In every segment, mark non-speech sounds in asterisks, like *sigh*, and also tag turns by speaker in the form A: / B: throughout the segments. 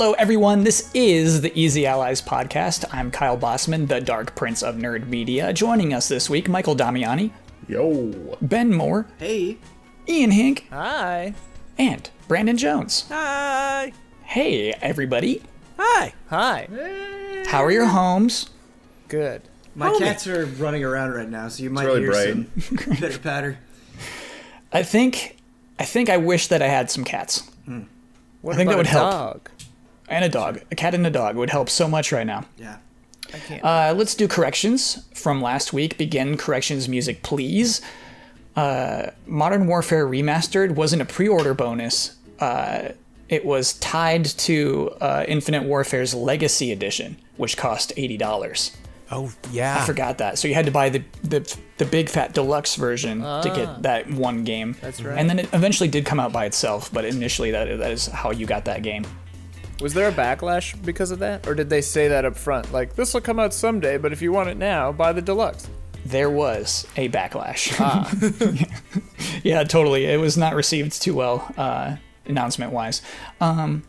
A: Hello, everyone. This is the Easy Allies podcast. I'm Kyle Bossman, the Dark Prince of Nerd Media. Joining us this week, Michael Damiani,
B: Yo.
A: Ben Moore,
C: Hey.
A: Ian Hinck,
D: Hi.
A: and Brandon Jones.
D: Hi.
A: Hey, everybody.
D: Hi. Hi.
A: How are your homes?
D: Good.
C: My cats are running around right now, so you might
B: really
C: hear
B: bright.
C: some *laughs* pitter patter.
A: I think, I think I wish that I had some cats
D: What
A: I think that would
D: a
A: help.
D: Dog?
A: And a dog. A cat and a dog would help so much right now.
C: Yeah.
D: I can't.
A: Uh, let's do corrections from last week. Begin corrections music, please. Uh, Modern Warfare Remastered wasn't a pre-order bonus. Uh, it was tied to uh, Infinite Warfare's Legacy Edition, which cost eighty dollars.
E: Oh yeah.
A: I forgot that. So you had to buy the the, the big fat deluxe version to get that one game.
D: That's right.
A: And then it eventually did come out by itself, but initially that that is how you got that game.
D: Was there a backlash because of that, or did they say that up front? Like this will come out someday, but if you want it now, buy the deluxe.
A: there was a backlash. *laughs* yeah, totally. It was not received too well, uh, announcement wise. Um,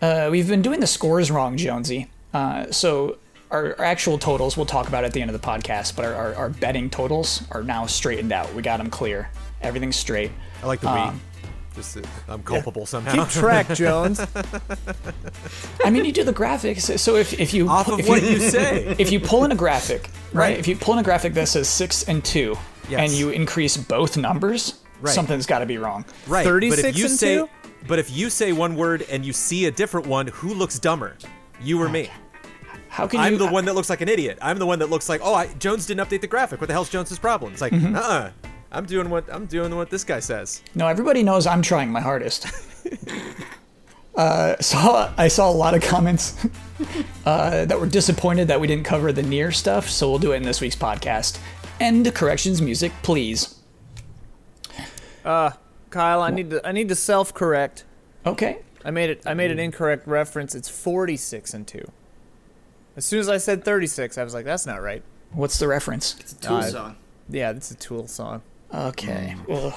A: uh, we've been doing the scores wrong, Jonesy. Uh, so our, our actual totals we'll talk about at the end of the podcast, but our, our, our betting totals are now straightened out. We got them clear. Everything's straight.
E: I like the we.
A: Um,
E: Just uh, I'm culpable somehow.
D: Keep track, *laughs* Jones.
A: I mean, you do the graphics. So if, if you
E: Off of
A: if
E: what you say. *laughs*
A: if you pull in a graphic, right?
E: Right.
A: If you pull in a graphic that says six and two,
E: Yes.
A: and you increase both numbers,
E: Right.
A: something's got to be wrong.
E: Right. but
D: 36
E: if you
D: and
E: say,
D: two?
E: but if you say one word and you see a different one, who looks dumber? You or me?
A: How can
E: I'm
A: you?
E: the one that looks like an idiot. I'm the one that looks like, oh, I, Jones didn't update the graphic. What the hell's Jones's problem? It's like,
A: Mm-hmm.
E: uh-uh. I'm doing what I'm doing what this guy says.
A: No, everybody knows I'm trying my hardest. *laughs* uh, saw I saw a lot of comments *laughs* uh, that were disappointed that we didn't cover the Nier stuff, so we'll do it in this week's podcast. End corrections music, please.
D: Uh, Kyle, I need to I need to self correct.
A: Okay.
D: I made it I made an incorrect reference. It's 46 and 2. As soon as I said 36, I was like, that's not right.
A: What's the reference?
C: It's a Tool
D: Uh,
C: song.
D: Yeah, it's a Tool song.
A: Okay. Ugh.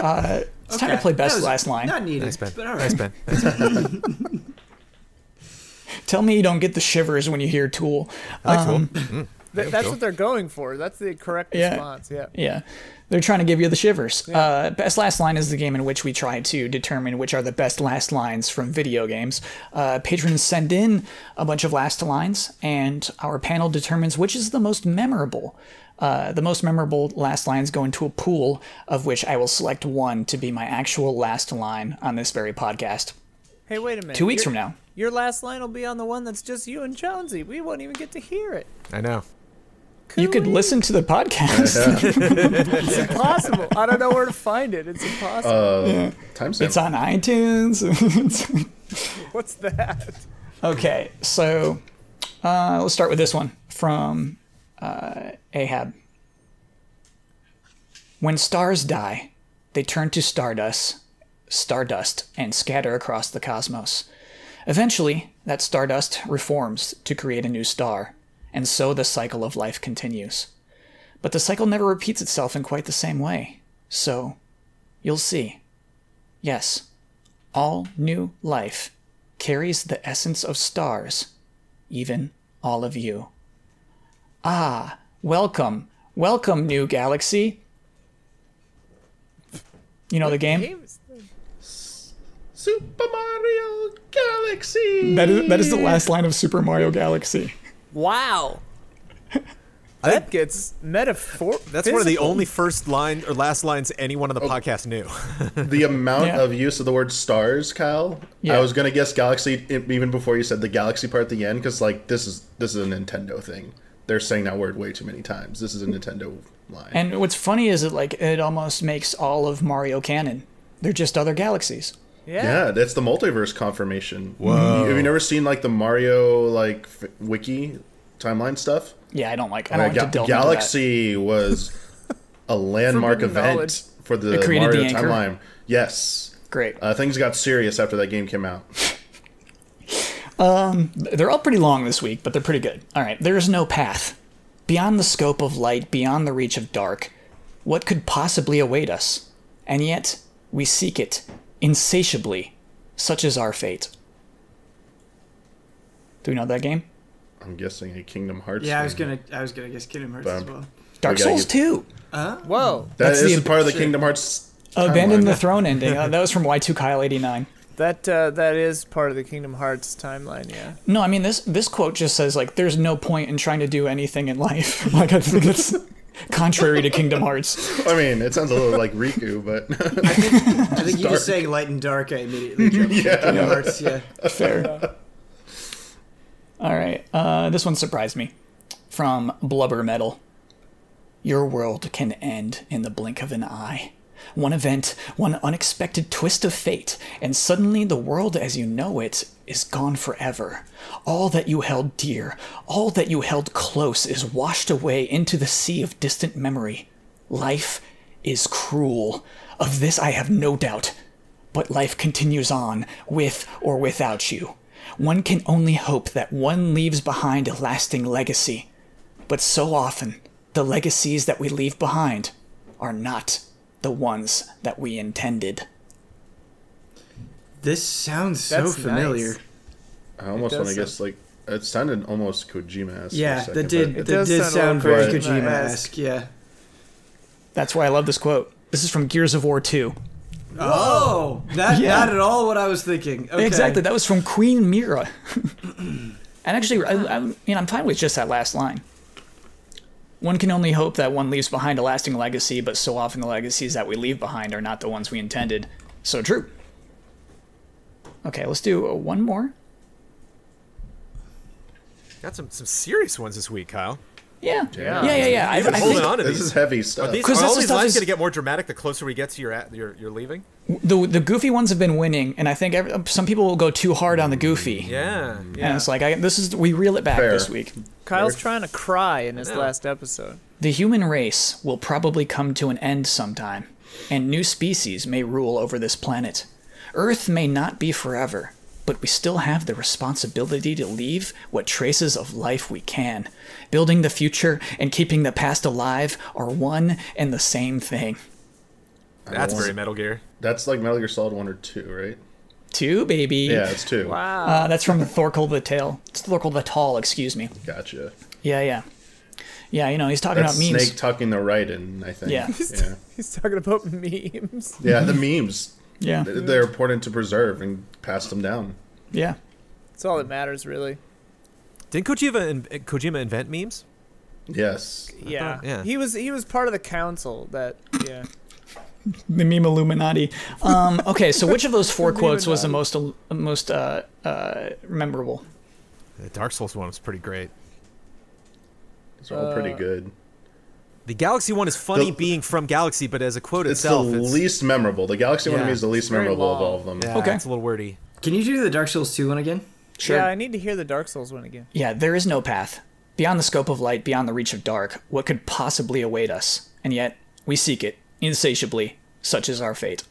A: Uh, it's time to play best last line.
C: Not needed.
E: Nice Ben.
C: But all
E: Nice
C: right.
E: Ben. *laughs*
A: Tell me you don't get the shivers when you hear Tool.
E: I like
A: Um,
E: Tool. Mm.
D: Th- that's what they're going for. That's the correct
A: Yeah.
D: response. Yeah.
A: Yeah. They're trying to give you the shivers. Uh, best last line is the game in which we try to determine which are the best last lines from video games. Uh, patrons send in a bunch of last lines, and our panel determines which is the most memorable. Uh, the most memorable last lines go into a pool, of which I will select one to be my actual last line on this very podcast.
D: Hey, wait a minute.
A: Two weeks
D: Your-
A: from now.
D: Your last line will be on the one that's just you and Jonesy. We won't even get to hear it.
E: I know.
A: You could
D: Cooey.
A: listen to the podcast. *laughs*
D: It's impossible. I don't know where to find it. It's impossible.
B: Uh, Timestamp.
A: it's on iTunes. *laughs*
D: What's that?
A: Okay, so uh, let's start with this one from uh, Ahab. When stars die, they turn to stardust, stardust, and scatter across the cosmos. Eventually, that stardust reforms to create a new star, and so the cycle of life continues. But the cycle never repeats itself in quite the same way. So, you'll see. Yes, all new life carries the essence of stars, even all of you. Ah, welcome, welcome, new galaxy. You know the game?
B: Super Mario Galaxy.
A: That is, that is the last line of Super Mario Galaxy.
D: Wow. *laughs* That gets metaphor.
E: That's one of the
D: physical.
E: only first line or last lines anyone on the oh. podcast knew. *laughs*
B: The amount
A: Yeah.
B: of use of the word stars, Kyle.
A: Yeah.
B: I was gonna guess Galaxy i- even before you said the Galaxy part at the end, because like this is this is a Nintendo thing. They're saying that word way too many times. This is a Nintendo line.
A: And what's funny is it like it almost makes all of Mario canon. They're just other galaxies.
D: Yeah.
B: yeah, that's the multiverse confirmation. Whoa. Have you never seen like the Mario like f- wiki timeline stuff?
A: Yeah, I don't like. I don't like
B: Ga-
A: to delve into that.
B: Galaxy was a *laughs* landmark event
D: knowledge.
B: for the
A: It created the
B: Mario timeline. Yes.
A: Great.
B: Uh, things got serious after that game came out. *laughs*
A: um, They're all pretty long this week, but they're pretty good. All right, there is no path. Beyond the scope of light, beyond the reach of dark, what could possibly await us? And yet, we seek it insatiably, such is our fate. Do we know that game?
B: I'm guessing a Kingdom Hearts.
C: Yeah, I was gonna I was gonna guess Kingdom Hearts as
B: Bum.
C: well.
A: Dark
B: gotta
A: Souls
B: get-
A: 2.
D: Whoa,
B: That
A: That's
B: is
A: the-
B: part of the
C: shit.
B: Kingdom Hearts.
A: Abandon
B: timeline.
A: the Throne ending. Uh, *laughs* that was from Y2 Kyle 89.
D: that uh, that is part of the Kingdom Hearts timeline. Yeah.
A: No, I mean this this quote just says like there's no point in trying to do anything in life. *laughs* like I think it's *laughs* contrary to Kingdom Hearts.
B: I mean, it sounds a little like Riku, but *laughs*
C: I think you
B: dark.
C: just saying light and dark. I immediately jumped to Kingdom Hearts. Yeah. *laughs*
A: Fair. All right. Uh, this one surprised me. From Blubber Metal. Your world can end in the blink of an eye. One event, one unexpected twist of fate, and suddenly the world as you know it is gone forever. All that you held dear, all that you held close is washed away into the sea of distant memory. Life is cruel. Of this I have no doubt. But life continues on, with or without you. One can only hope that one leaves behind a lasting legacy. But so often, the legacies that we leave behind are not the ones that we intended.
C: This sounds so
D: That's
C: familiar.
D: nice.
B: I almost
D: does
B: want to guess like it sounded almost Kojima esque.
C: Yeah, that did
D: It
C: that
D: does
C: did
D: sound a
C: sound
D: little
C: very
D: Kojima-esque.
C: Kojima-esque. Yeah.
A: That's why I love this quote. This is from Gears of War 2.
C: Oh, that
A: Yeah.
C: not at all what I was thinking. Okay.
A: Exactly, that was from Queen Myrrah. *clears throat* and actually, I, I, you know, I'm fine with just that last line. One can only hope that one leaves behind a lasting legacy, but so often the legacies that we leave behind are not the ones we intended. So true. Okay, let's do uh, one more.
E: Got some some serious ones this week, Kyle.
A: Yeah,
D: Yeah.
A: yeah, yeah, yeah. I,
E: You've been
A: I
E: holding
A: think
E: on to
B: This
E: these.
B: is heavy
E: Are,
B: stuff.
E: these,
A: 'Cause
E: are all these lines
A: is-
E: going to get more dramatic the closer we get to your at, your, your leaving?
A: the the goofy ones have been winning, and I think every, some people will go too hard on the goofy.
E: Yeah, yeah.
A: And it's like I, this is we reel it back
B: Fair.
A: this week.
D: Kyle's trying to cry in his last episode.
A: The human race will probably come to an end sometime, and new species may rule over this planet. Earth may not be forever, but we still have the responsibility to leave what traces of life we can. Building the future and keeping the past alive are one and the same thing.
E: That's very Metal Gear.
B: That's like Metal Gear Solid One or Two, right?
A: Two, baby.
B: Yeah, it's two.
D: Wow.
A: Uh, that's from Thorkel the Tale. It's Thorkel the Tall, excuse me.
B: Gotcha.
A: Yeah, yeah. Yeah, you know, he's talking
B: That's
A: about memes.
B: Snake tucking the right in. I think.
A: Yeah.
B: Yeah. *laughs*
D: He's talking about memes.
B: Yeah. The memes.
A: Yeah,
B: They're important to preserve and pass them down.
A: yeah.
D: That's all that matters, really.
E: Didn't Kojima in, Kojima invent memes?
B: Yes.
D: Yeah.
E: yeah.
D: He was he was part of the council that yeah.
A: The meme Illuminati. Um, okay, so which of those four *laughs* quotes was the most most uh, uh, memorable?
E: The Dark Souls one was pretty great.
B: It's all pretty
D: Uh,
B: good.
E: The Galaxy one is funny
B: The-
E: being from Galaxy, but as a quote
B: It's
E: itself,
B: the
E: it's
B: least memorable. The Galaxy one to me is the least
D: very
B: memorable of all of them.
E: yeah,
A: Okay.
E: it's a little wordy.
C: Can you do the Dark Souls 2 one again?
A: Sure.
D: Yeah, I need to hear the Dark Souls one again.
A: Yeah, there is no path. Beyond the scope of light, beyond the reach of dark, what could possibly await us? And yet, we seek it, insatiably, such is our fate.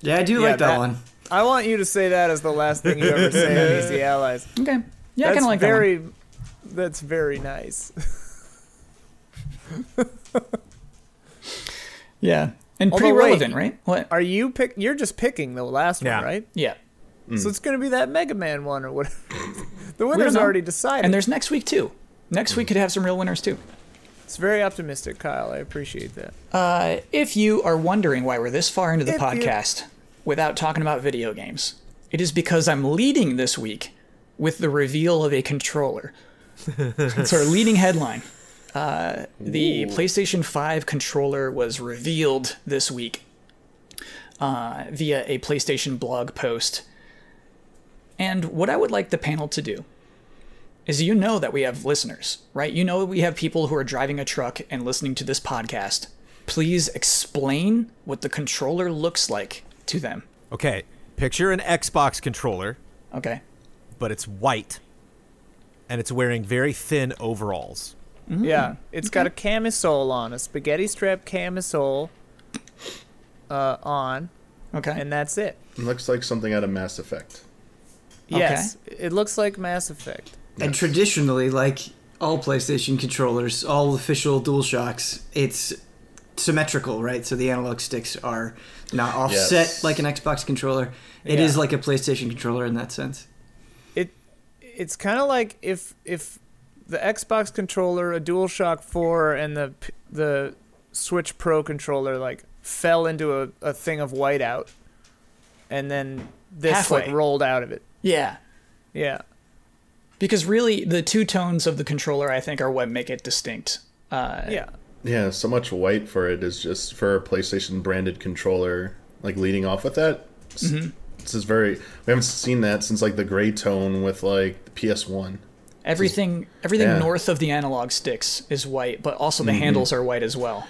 C: Yeah, I do
D: Yeah,
C: like that,
D: that-
C: one.
D: I want you to say that as the last thing you ever say on *laughs* Easy Allies.
A: Okay. Yeah, I kind of like that
D: very that's very nice. *laughs*
A: that *laughs* one. Yeah. And pretty
D: Although, wait.
A: relevant, right? What?
D: Are you pick you're just picking the last
E: Yeah.
D: one, right?
A: Yeah.
D: So it's gonna be that Mega Man one or whatever. *laughs* the winner's already decided.
A: And there's next week, too. Next week could have some real winners, too.
D: it's very optimistic, Kyle. I appreciate that.
A: Uh, if you are wondering why we're this far into the
D: If you-
A: podcast without talking about video games, it is because I'm leading this week with the reveal of a controller. *laughs* it's our leading headline. Uh, the PlayStation 5 controller was revealed this week uh, via a PlayStation blog post. And what I would like the panel to do is you know that we have listeners, right? You know we have people who are driving a truck and listening to this podcast. Please explain what the controller looks like to them.
E: Okay, picture an Xbox controller,
A: Okay.
E: but it's white, and it's wearing very thin overalls.
D: Yeah, it's got a camisole on, a spaghetti strap camisole uh, on,
A: Okay.
D: and that's it.
B: It looks like something out of Mass Effect.
D: Yes, it looks like Mass Effect.
C: And traditionally, like all PlayStation controllers, all official DualShocks, it's symmetrical, right? So the analog sticks are not offset
B: Yes.
C: like an Xbox controller. It is
D: Yeah.
C: like a PlayStation controller in that sense.
D: It it's kind of like if if the Xbox controller, a DualShock 4, and the the Switch Pro controller like fell into a, a thing of whiteout, and then this like rolled out of it.
A: Yeah.
D: Yeah.
A: Because really, the two tones of the controller, I think, are what make it distinct. Uh,
D: Yeah.
B: Yeah, so much white for it is just for a PlayStation branded controller. Like leading off with that, s- this is very. We haven't seen that since like the gray tone with like the PS One.
A: Everything, everything
B: Yeah. Mm-hmm.
A: north of the analog sticks is white, but also the handles are white as well.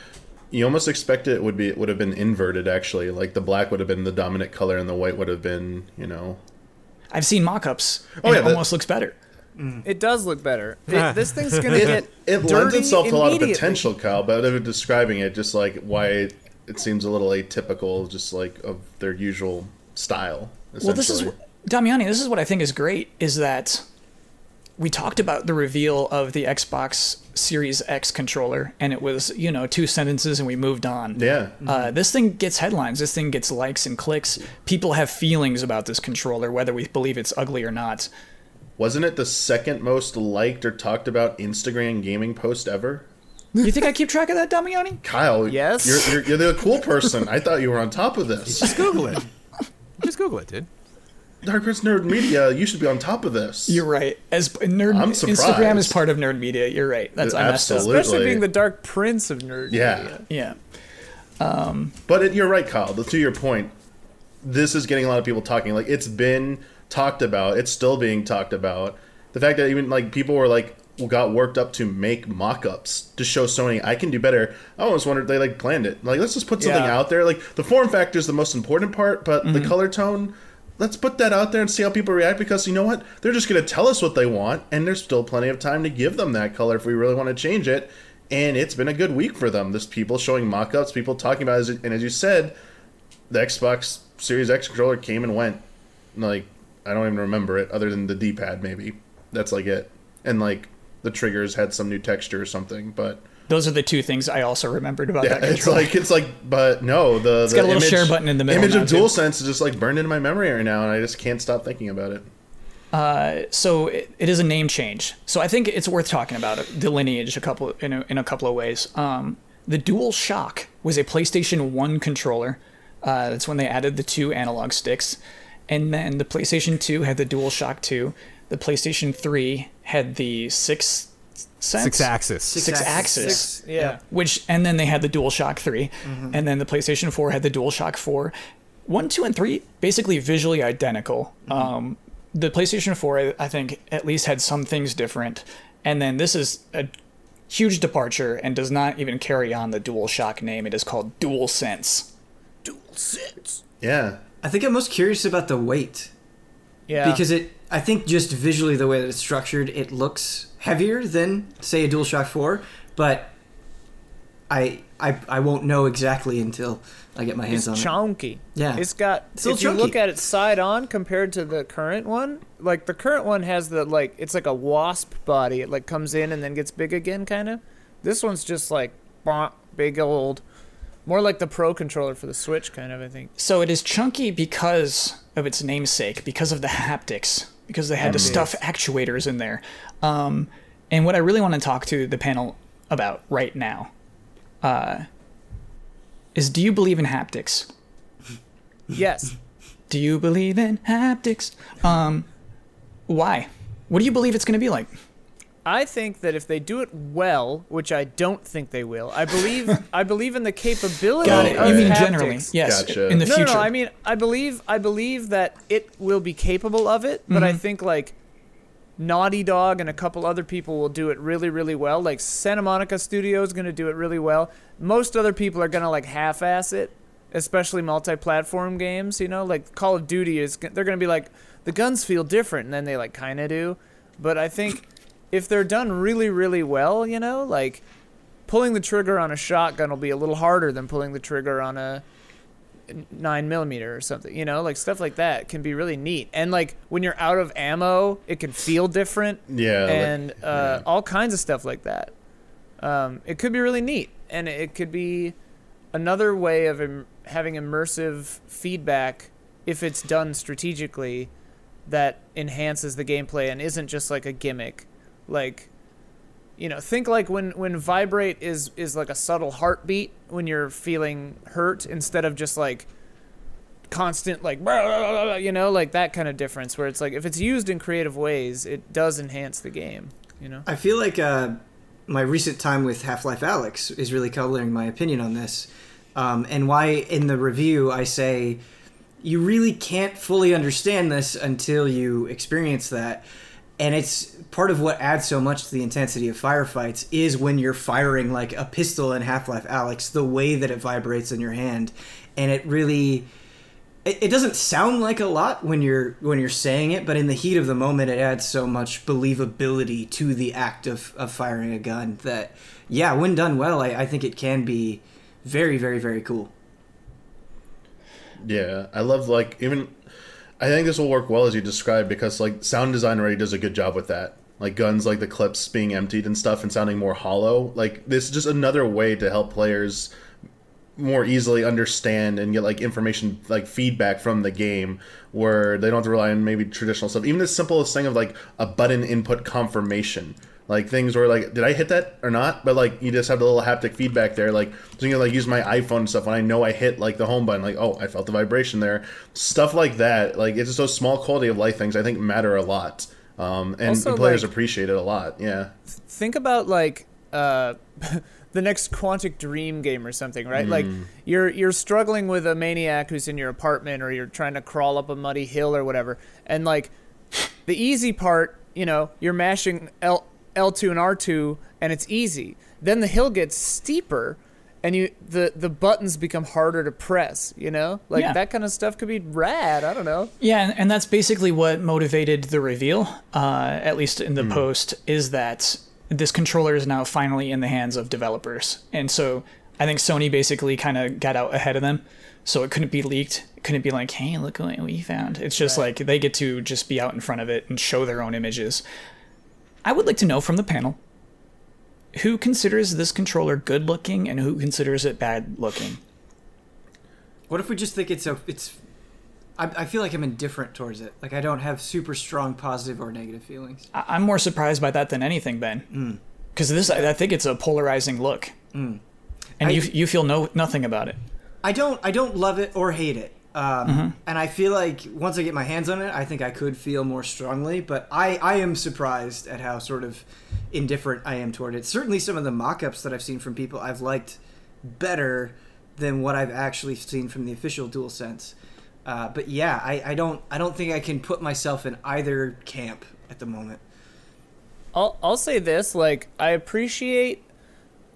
B: You almost expect it would be it would have been inverted actually. Like the black would have been the dominant color and the white would have been you know.
A: I've seen mock-ups, and
B: Oh, yeah,
A: it
B: that-
A: almost looks better.
D: It does look better. *laughs* It- this thing's gonna
B: It,
D: get
B: it lends
D: dirty
B: itself to a lot of potential, Kyle. But of describing it, just like why it, it seems a little atypical, just like of their usual style.
A: Well, this is
B: essentially.
A: Damiani. This is what I think is great is that we talked about the reveal of the Xbox Series X controller, and it was you know two sentences, and we moved on.
B: yeah.
A: Uh, this thing gets headlines. This thing gets likes and clicks. People have feelings about this controller, whether we believe it's ugly or not.
B: Wasn't it the second most liked or talked about Instagram gaming post ever?
A: You think I keep track of that, Damiani?
B: Kyle,
D: Yes?
B: you're, you're, you're the cool person. I thought you were on top of this.
E: Just Google it. Just Google it, dude.
B: Dark Prince Nerd Media, you should be on top of this.
A: You're right. As nerd,
B: I'm
A: Instagram is part of nerd media. You're right. That's I messed up.
B: Absolutely.
D: especially being the dark prince of nerd.
B: Yeah.
D: media.
A: Yeah.
B: But it, you're right, Kyle. To your point, this is getting a lot of people talking. Like it's been talked about. It's still being talked about. The fact that even like people were like got worked up to make mock-ups to show Sony I can do better. I almost wondered they like planned it. Like let's just put something
D: Yeah.
B: out there. Like the form factor is the most important part, but the mm-hmm. color tone. Let's put that out there and see how people react because you know what? They're just going to tell us what they want, and there's still plenty of time to give them that color if we really want to change it. And it's been a good week for them. There's people showing mock ups, people talking about it. And as you said, the Xbox Series X controller came and went. Like I don't even remember it, other than the D-pad maybe. That's like it. And like the triggers had some new texture or something, but
A: Those are the two things I also remembered about
B: yeah,
A: that
B: it's like it's like, but no, the it's
A: got a little share button in the middle
B: Image of
A: too.
B: DualSense is just like burned into my memory right now, and I just can't stop thinking about it.
A: so it, it is a name change. So I think it's worth talking about the lineage a couple in a, in a couple of ways. Um, the Dual Shock was a PlayStation One controller. Uh, that's when they added the two analog sticks, and then the PlayStation Two had the Dual Shock Two. The PlayStation Three had the six sense,
E: Six axis.
A: six axis.
D: Six, yeah.
A: which and then they had the DualShock 3 and then the PlayStation 4 had the DualShock 4 1 2 and 3 basically visually identical um, the PlayStation 4 I- I think at least had some things different and then this is a huge departure and does not even carry on the DualShock name it is called DualSense.
B: DualSense Yeah,
C: I think I'm most curious about the weight
D: Yeah.
C: because it. I think just visually the way that it's structured, it looks heavier than say a DualShock Four, but I I I won't know exactly until I get my hands
D: it's
C: on it.
D: It's chunky.
C: Yeah.
D: It's got.
C: It's a
D: if you
C: little
D: look at it side on compared to the current one, like the current one has the like it's like a wasp body. It like comes in and then gets big again, kind of. This one's just like bonk, big old, more like the Pro controller for the Switch, kind of. I think.
A: so it is chunky because of its namesake because of the haptics because they had mm-hmm. to stuff actuators in there um, and what I really want to talk to the panel about right now uh, is do you believe in haptics
D: Yes.
A: Do you believe in haptics? Um, why? What do you believe it's going to be like?
D: I think that if they do it well, which I don't think they will, I believe *laughs* I believe in the capability
A: Got it.
D: of
A: You mean
D: haptics.
A: generally? Yes.
B: Gotcha.
A: In the
D: no,
A: future.
D: No, no, I mean, I believe, I believe that it will be capable of it, but I think like Naughty Dog and a couple other people will do it really, really well. Like Santa Monica Studio is going to do it really well. Most other people are going to like half-ass it, especially multi-platform games. You know, like Call of Duty is, they're going to be like, the guns feel different, and then they like kind of do. But I think if they're done really, really well, you know, like pulling the trigger on a shotgun will be a little harder than pulling the trigger on a nine millimeter or something. You know, like stuff like that can be really neat. And like when you're out of ammo, it can feel different.
B: Yeah, like-
D: and uh, all kinds of stuff like that. Um, it could be really neat, and it could be another way of Im- having immersive feedback if it's done strategically that enhances the gameplay and isn't just like a gimmick. Like you know, think like when when vibrate is is like a subtle heartbeat when you're feeling hurt instead of just like constant like you know like that kind of difference where it's like if it's used in creative ways it does enhance the game you know
C: I feel like uh, my recent time with Half Life Alyx is really coloring my opinion on this, um, and why in the review I say you really can't fully understand this until you experience that. And it's part of what adds so much to the intensity of firefights is when you're firing like a pistol in Half Life Alyx, the way that it vibrates in your hand, and it really it, it doesn't sound like a lot when you're when you're saying it, but in the heat of the moment, it adds so much believability to the act of, of firing a gun that, yeah, when done well, I, I think it can be very, very, very cool.
B: Yeah, I love like even. I think this will work well as you described because like sound design already does a good job with that. Like guns, like the clips being emptied and stuff and sounding more hollow. Like this is just another way to help players more easily understand and get like information like feedback from the game where they don't have to rely on maybe traditional stuff even the simplest thing of like a button input confirmation like things where like did i hit that or not? But like you just have the little haptic feedback there. Like so you can like use my iphone and stuff when i know i hit like the home button. Like oh i felt the vibration there. Stuff like that. Like it's just those small quality of life things i think matter a lot. Um, and,
D: Also,
B: and players
D: like-
B: appreciate it a lot. Yeah.
D: think about like uh *laughs* the next Quantic Dream game or something, right? Like you're you're struggling with a maniac who's in your apartment or you're trying to crawl up a muddy hill or whatever. And like the easy part, you know, you're mashing L L2 and R2 and it's easy. Then the hill gets steeper and you the the buttons become harder to press, you know? Like
A: Yeah.
D: that kind of stuff could be rad, I don't know.
A: Yeah, and, and that's basically what motivated the reveal, uh, at least in the post, is that this controller is now finally in the hands of developers. And so I think Sony basically kind of got out ahead of them. So it couldn't be leaked. It couldn't be like, hey, look what we found. It's just like they get to just be out in front of it and show their own images. I would like to know from the panel who considers this controller good looking and who considers it bad looking.
C: What if we just think it's a it's? I, I feel like I'm indifferent towards it. Like I don't have super strong positive or negative feelings.
A: I- I'm more surprised by that than anything, Ben. Hmm. Because this, I I think it's a polarizing look, hmm. and
C: I-
A: you you feel no nothing about it.
C: I don't I don't love it or hate it. Um, And I feel like once I get my hands on it, I think I could feel more strongly. But I, I am surprised at how sort of indifferent I am toward it. Certainly, some of the mock ups that I've seen from people I've liked better than what I've actually seen from the official DualSense. Uh, but yeah, I, I don't I don't think I can put myself in either camp at the moment.
D: I'll I'll say this, like I appreciate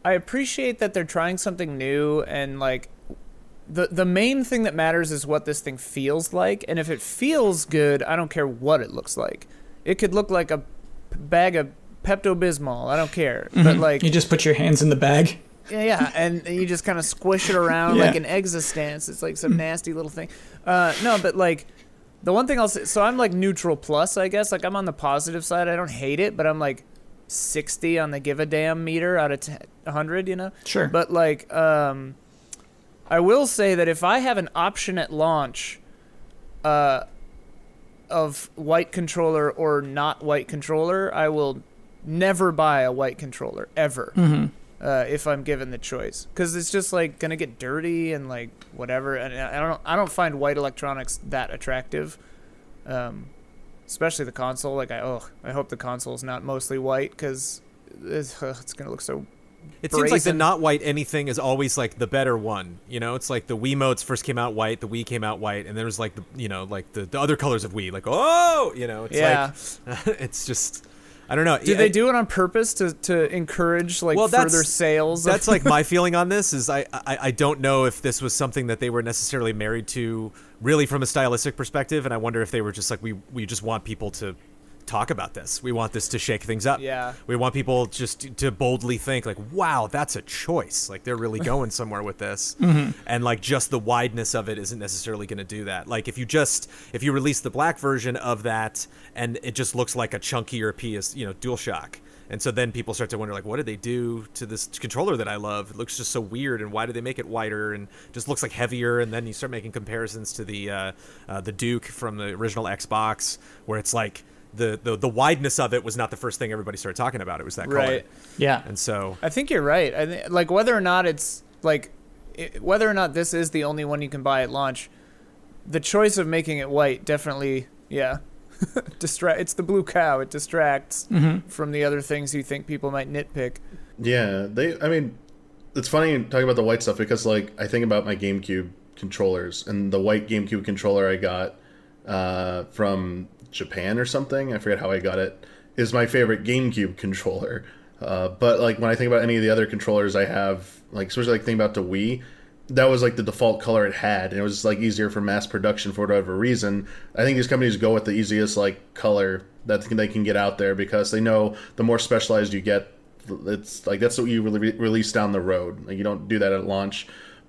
D: I appreciate that they're trying something new and like the the main thing that matters is what this thing feels like and if it feels good, I don't care what it looks like. It could look like a p- bag of Pepto Bismol. I don't care. But like
A: You just put your hands in the bag.
D: yeah, yeah, and you just kind of squish it around
A: Yeah.
D: like an existence. It's like some nasty little thing. Uh, no, but like the one thing I'll say, so I'm like neutral plus, I guess. Like I'm on the positive side. I don't hate it, but I'm like 60 on the give a damn meter out of 10, 100, you know.
A: Sure.
D: But like, um, I will say that if I have an option at launch, uh, of white controller or not white controller, I will never buy a white controller ever uh, if I'm given the choice, because it's just like gonna get dirty and like whatever. And I I don't I don't find white electronics that attractive, um, especially the console. Like I oh I hope the console is not mostly white because it's, *sighs* uh, it's gonna look so.
E: It seems like the not white anything is always like the better one. You know, it's like the Wiimotes first came out white, the Wii came out white, and there was like the you know like the, the other colors of Wii, like oh, you know, it's
D: Yeah.
E: like *laughs* it's just I don't know.
D: Do they do it on purpose to, to encourage like
E: Well, that's-
D: further sales?
E: That's like my *laughs* feeling on this is I, I I don't know if this was something that they were necessarily married to really from a stylistic perspective, and I wonder if they were just like we we just want people to talk about this. We want this to shake things up.
D: Yeah.
E: We want people just to boldly think like, wow, that's a choice. Like they're really going *laughs* somewhere with this. And like just the wideness of it isn't necessarily going to do that. Like if you just if you release the black version of that and it just looks like a chunkier PS, you know, DualShock And so then people start to wonder, like, what did they do to this controller that I love? It looks just so weird, and why did they make it wider and just looks like heavier? And then you start making comparisons to the uh, uh, the Duke from the original Xbox, where it's like the, the the wideness of it was not the first thing everybody started talking about. It was that color.
D: Right.
A: Yeah.
E: And so
D: I think you're right. I think like whether or not it's like it, whether or not this is the only one you can buy at launch, the choice of making it white definitely yeah. *laughs* distract it's the blue cow. It distracts from the other things you think people might nitpick.
B: Yeah, they. I mean, it's funny talking about the white stuff because, like, I think about my GameCube controllers and the white GameCube controller I got uh, from Japan or something. I forget how I got it. Is my favorite GameCube *laughs* controller. Uh, but like when I think about any of the other controllers I have, like especially like thinking about the Wii, that was like the default color it had, and it was like easier for mass production for whatever reason. I think these companies go with the easiest like color that they can get out there because they know the more specialized you get, it's like that's what you re- release down the road. Like you don't do that at launch.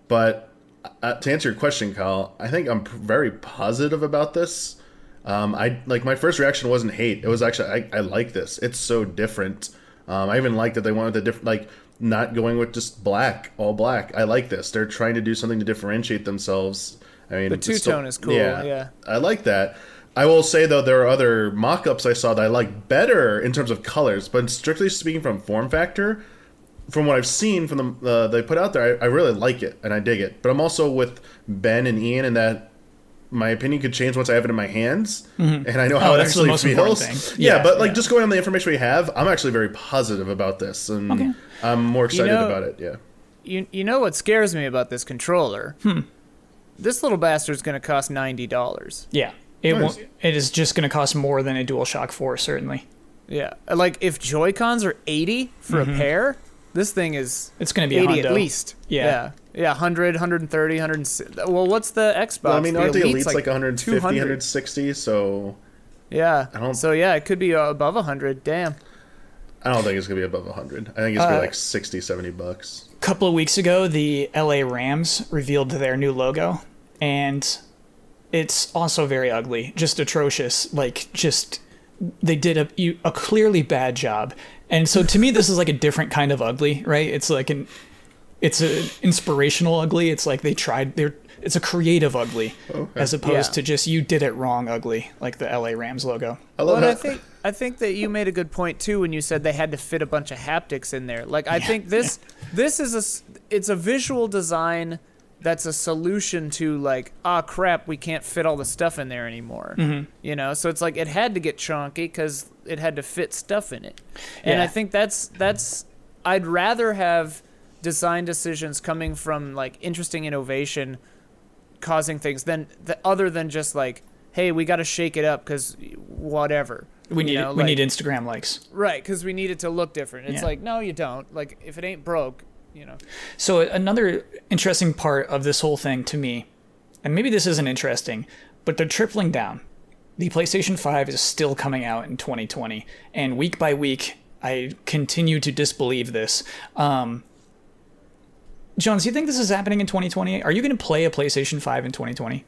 B: But uh, to answer your question, Kyle, I think I'm very positive about this. Um, I like my first reaction wasn't hate. It was actually I, I like this. It's so different. Um, I even like that they wanted the different like not going with just black, all black. I like this. They're trying to do something to differentiate themselves. I mean,
D: The two-tone is cool, yeah.
B: I like that. I will say though there are other mock-ups I saw that I like better in terms of colors, but strictly speaking from form factor, from what I've seen from the uh, they put out there, I, I really like it and I dig it. But I'm also with Ben and Ian in that my opinion could change once I have it in my hands, and I know how
A: Oh,
B: it
A: that's the
B: actually
A: most
B: feels.
A: thing.
B: Yeah,
A: Yeah,
B: but like
A: yeah.
B: just going on the information we have, I'm actually very positive about this, and
A: Okay.
B: I'm more excited
D: know-
B: about it. Yeah.
D: You you know what scares me about this controller? Hmm. This little bastard's gonna cost ninety dollars.
A: Yeah. It
B: Nice.
A: won't, it is just going to cost more than a DualShock 4 certainly.
D: Yeah, like if Joy Cons are eighty for a pair, this thing is
A: It's going to be a
D: eighty at least.
A: Yeah.
D: yeah, yeah, 100, 130, 160. Well, what's the Xbox?
B: Well, I mean, aren't the
D: Elite's
B: elites like, 150,
D: 200.
B: 160? So
D: Yeah.
B: I don't-
D: So yeah, it could be uh, above hundred. Damn.
B: I don't think it's gonna be above 100. I think it's gonna
A: Uh,
B: be like 60, 70 bucks.
A: A couple of weeks ago, the LA Rams revealed their new logo, and it's also very ugly, just atrocious. Like, just they did a you- a clearly bad job. And so to me, this is like a different kind of ugly, right? It's like an it's an inspirational ugly. It's like they tried. They're it's a creative ugly,
B: Okay.
A: as opposed
D: Yeah.
A: to just you did it wrong ugly, like the LA Rams logo.
B: I love
D: But I think I think that you made a good point too when you said they had to fit a bunch of haptics in there. Like I think this *laughs* this is a it's a visual design that's a solution to like ah crap we can't fit all the stuff in there anymore.
A: Mm-hmm.
D: You know, so it's like it had to get chunky because it had to fit stuff in it. And I think that's that's I'd rather have design decisions coming from like interesting innovation causing things than th- other than just like hey we got to shake it up because whatever
A: We
D: You
A: need
D: know,
A: we
D: like-
A: need Instagram likes.
D: right because we need it to look different it's
A: Yeah.
D: like no you don't like if it ain't broke you know
A: So another interesting part of this whole thing to me, and maybe this isn't interesting, but they're tripling down. The PlayStation 5 is still coming out in 2020, and week by week, I continue to disbelieve this. Um, Jones, do you think this is happening in 2020? Are you going to play a PlayStation 5 in 2020?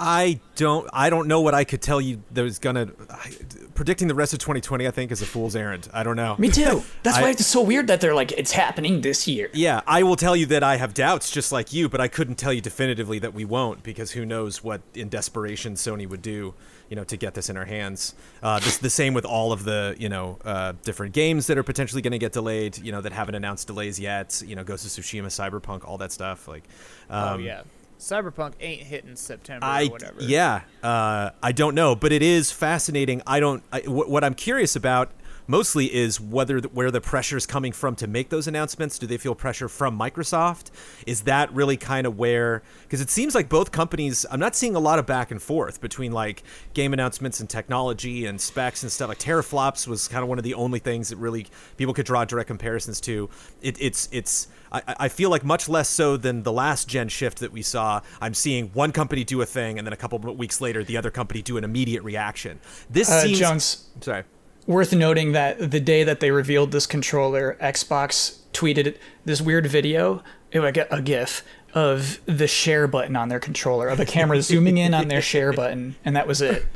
E: I don't. I don't know what I could tell you. That was gonna I, predicting the rest of 2020. I think is a fool's errand. I don't know.
A: Me too. *laughs* That's
E: I-
A: why it's so weird that they're like, it's happening this year.
E: Yeah, I will tell you that I have doubts, just like you, but I couldn't tell you definitively that we won't, because who knows what in desperation Sony would do, you know, to get this in our hands. Uh, this, the same with all of the, you know, uh, different games that are potentially going to get delayed, you know, that haven't announced delays yet. You know, Ghost of Tsushima, Cyberpunk, all that stuff. Like, um,
D: oh yeah cyberpunk ain't hitting september
E: I
D: or whatever
E: yeah, uh, I don't know, but it is fascinating. I don't. I, what I'm curious about mostly is whether the, where the pressure is coming from to make those announcements. Do they feel pressure from Microsoft? Is that really kind of where? Because it seems like both companies. I'm not seeing a lot of back and forth between like game announcements and technology and specs and stuff. Like teraflops was kind of one of the only things that really people could draw direct comparisons to. It, it's it's. I, I feel like much less so than the last gen shift that we saw. I'm seeing one company do a thing, and then a couple of weeks later, the other company do an immediate reaction. This
A: Uh,
E: seems.
A: Jones,
E: Sorry.
A: Worth noting that the day that they revealed this controller, Xbox tweeted this weird video, a, GIF of the share button on their controller, of a camera *laughs* zooming in on their share button, and that was it.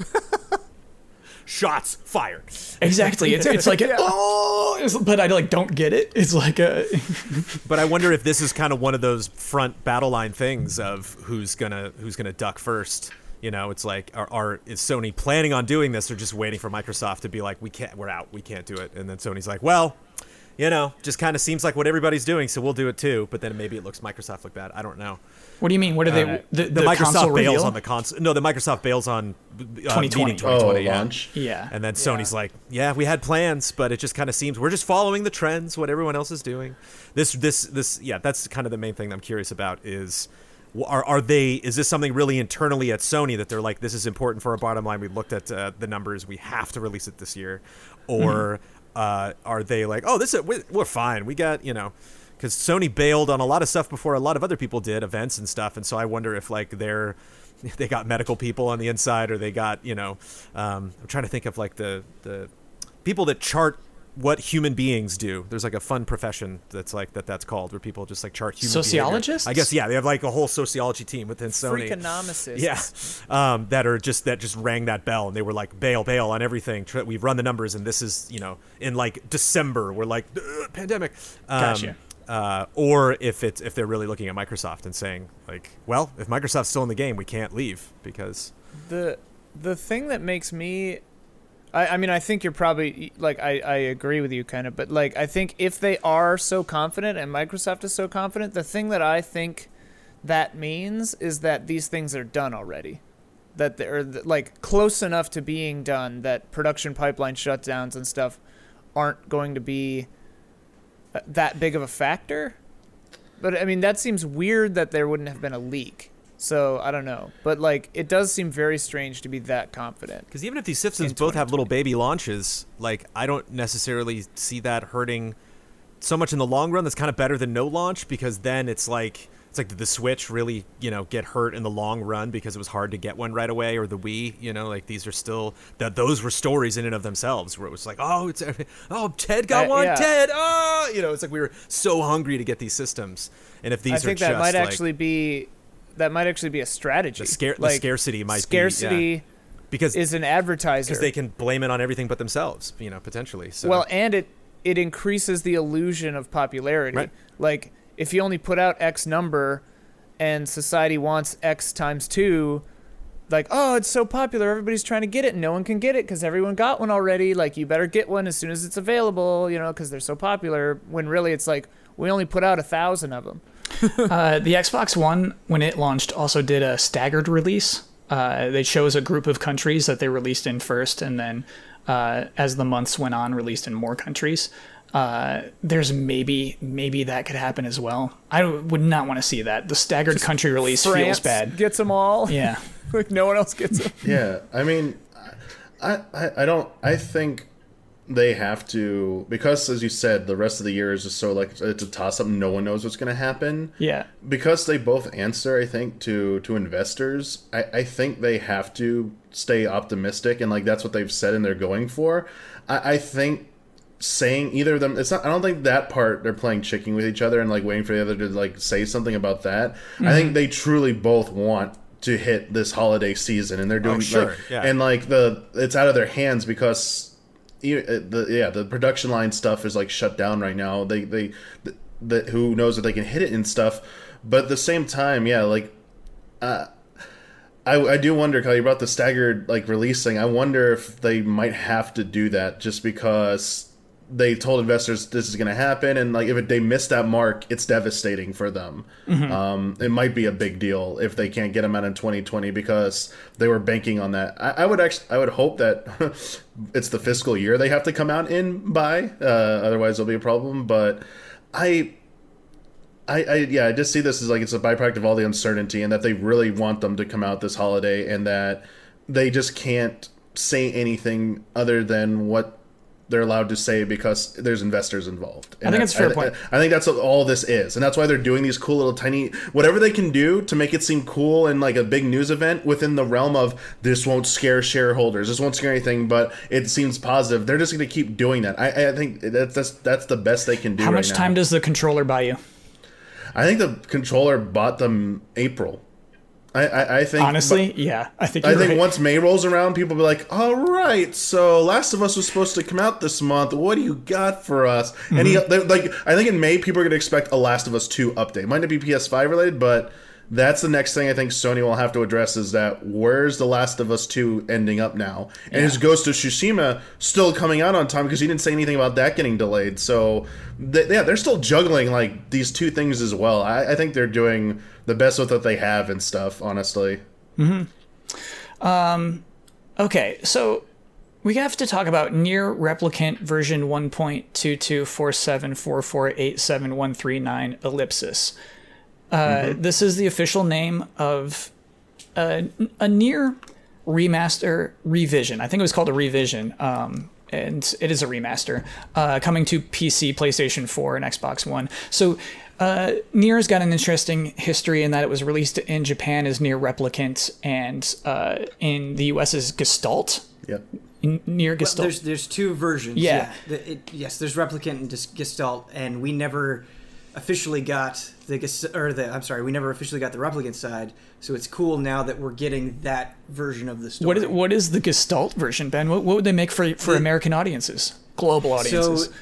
A: *laughs*
E: shots fired.
A: Exactly. It's, it's like *laughs* oh, it's- but I like don't get it. It's like a
E: But I wonder if this is kind of one of those front battle line things of who's gonna who's gonna duck first. You know, it's like are, are is Sony planning on doing this or just waiting for Microsoft to be like, we can't, we're out, we can't do it, and then Sony's like, well, you know, just kind of seems like what everybody's doing, so we'll do it too. But then maybe it looks Microsoft look bad. I don't know.
A: what do you mean? What are they? The,
E: The,
A: the,
E: Microsoft bails
A: reveal?
E: on the console. No, the Microsoft bails on uh,
A: 2020.
E: meeting 2020.
B: Oh,
E: yeah.
B: launch.
A: Yeah.
E: And then Sony's like, "Yeah, we had plans, but it just kind of seems we're just following the trends, what everyone else is doing." This, this, this, yeah, that's kind of the main thing I'm curious about is, w- are are they? Is this something really internally at Sony that they're like, "This is important for our bottom line. We looked at uh, the numbers. We have to release it this year," or uh, are they like, "Oh, this is we're, we're fine. We got you know." Because Sony bailed on a lot of stuff before a lot of other people did, events and stuff, and so I wonder if like they're *laughs* they got medical people on the inside or they got you know um, i'm trying to think of like the the people that chart what human beings do there's like a fun profession that's like that that's called where people just like chart human behavior.
A: Sociologists?
E: i guess yeah they have like a whole sociology team within sony
D: Freakonomicists.
E: yeah, um, that are just that just rang that bell, and they were like, "Bail, bail on everything. We've run the numbers, and this is you know in like December, we're like pandemic." Um,
A: Gotcha.
E: Uh, or if it's if they're really looking at Microsoft and saying like, "Well, if Microsoft's still in the game, we can't leave because."
D: the the thing that makes me I, I mean I think you're probably like I, I agree with you kind of but like I think if they are so confident and Microsoft is so confident the thing that I think that means is that these things are done already. That they're like close enough to being done that production pipeline shutdowns and stuff aren't going to be uh, that big of a factor. But I mean that seems weird that there wouldn't have been a leak so I don't know, but like it does seem very strange to be that confident.
E: Because even if these systems both have little baby launches, like I don't necessarily see that hurting so much in the long run. That's kind of better than no launch because then it's like it's like did the Switch really you know get hurt in the long run because it was hard to get one right away or the Wii. You know, like these are still that those were stories in and of themselves where it was like oh it's *laughs* oh Ted got
D: Uh,
E: one
D: yeah.
E: Ted oh you know it's like we were so hungry to get these systems and if these
D: I
E: are
D: think that might
E: like,
D: actually be that might actually be a strategy.
E: the, scare, the scarcity might
D: scarcity
E: be yeah. because
D: is an advertiser.
E: because they can blame it on everything but themselves you know potentially so
D: Well, and it it increases the illusion of popularity.
E: Right.
D: Like if you only put out X number and society wants X times 2, like, oh, it's so popular, everybody's trying to get it and no one can get it cuz everyone got one already. Like you better get one as soon as it's available, you know, cuz they're so popular when really it's like we only put out a 1000 of them. *laughs*
A: Uh, the Xbox One, when it launched, also did a staggered release. Uh, they chose a group of countries that they released in first, and then uh, as the months went on, released in more countries. Uh, there's maybe maybe that could happen as well. I would not want to see that. The staggered country release
D: France
A: feels bad.
D: gets them all.
A: Yeah. *laughs*
D: like no one else gets them.
B: Yeah, I mean, I, I I don't. I think they have to because, as you said, the rest of the year is just so like it's a toss up. No one knows what's going to happen.
A: Yeah.
B: because they both answer i think to to investors I, I think they have to stay optimistic and like that's what they've said and they're going for i, I think saying either of them it's not i don't think that part they're playing chicken with each other and like waiting for the other to like say something about that i think mm-hmm. they truly both want to hit this holiday season and they're doing oh,
E: sure,
B: like
E: yeah.
B: and like the it's out of their hands because you- the yeah the production line stuff is like shut down right now. They they th- that who knows if they can hit it and stuff. But at the same time yeah like uh I, I do wonder Kyle, you brought the staggered like releasing. I wonder if they might have to do that just because they told investors this is going to happen and like if it, they miss that mark it's devastating for them. Um, it might be a big deal if they can't get them out in 2020 because they were banking on that. I, I would actually i would hope that *laughs* it's the fiscal year they have to come out in by uh, otherwise there'll be a problem but i I, I yeah, I just see this as like it's a byproduct of all the uncertainty, and that they really want them to come out this holiday, and that they just can't say anything other than what they're allowed to say because there's investors involved. And
A: I think it's a fair
B: I,
A: point.
B: I, I think that's all this is, and that's why they're doing these cool little tiny whatever they can do to make it seem cool and like a big news event within the realm of this won't scare shareholders, this won't scare anything, but it seems positive. They're just going to keep doing that. I, I think that's that's that's the best they can do.
A: How
B: right
A: much
B: now.
A: time does the controller buy you?
B: I think the controller bought them April. I, I, I think
A: Honestly, yeah, I think
B: I think
A: right.
B: once May rolls around, people will be like, "All right, so Last of Us was supposed to come out this month. What do you got for us?" And he, mm-hmm. they're- like, I think in May, people are going to expect a Last of Us two update. Might not be PS5 related, but that's the next thing I think Sony will have to address is that where's the Last of Us two ending up now? And is Ghost of Tsushima still coming out on time because he didn't say anything about that getting delayed? So, they, yeah, they're still juggling like these two things as well. I, I think they're doing the best with what they have and stuff. Honestly. Mm hmm.
A: Um okay, so we have to talk about Nier replicant version 1.22474487139 ellipsis. Uh, This is the official name of a, a Nier remaster revision. I think it was called a revision, um, and it is a remaster uh, coming to PC, PlayStation 4, and Xbox One. So. Uh, Nier's got an interesting history in that it was released in Japan as Nier Replicant and uh, in the US as Gestalt.
B: Yep.
A: N- Nier Gestalt.
C: There's there's two versions.
A: Yeah.
C: The- it- yes, there's replicant and Gestalt, and we never officially got the or the I'm sorry, we never officially got the replicant side. So it's cool now that we're getting that version of the story.
A: What is what is the Gestalt version, Ben? What, what would they make for for American audiences, global audiences?
C: So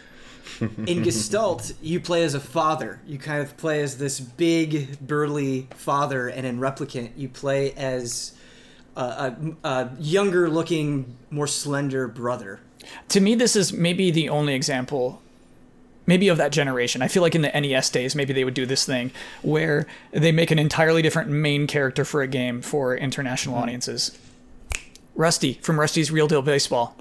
C: *laughs* in Gestalt, you play as a father. You kind of play as this big, burly father, and in Replicant, you play as a, a, a younger looking, more slender brother.
A: to me, this is maybe the only example, maybe of that generation. I feel like in the NES days, maybe they would do this thing where they make an entirely different main character for a game for international audiences. Rusty from Rusty's Real Deal Baseball.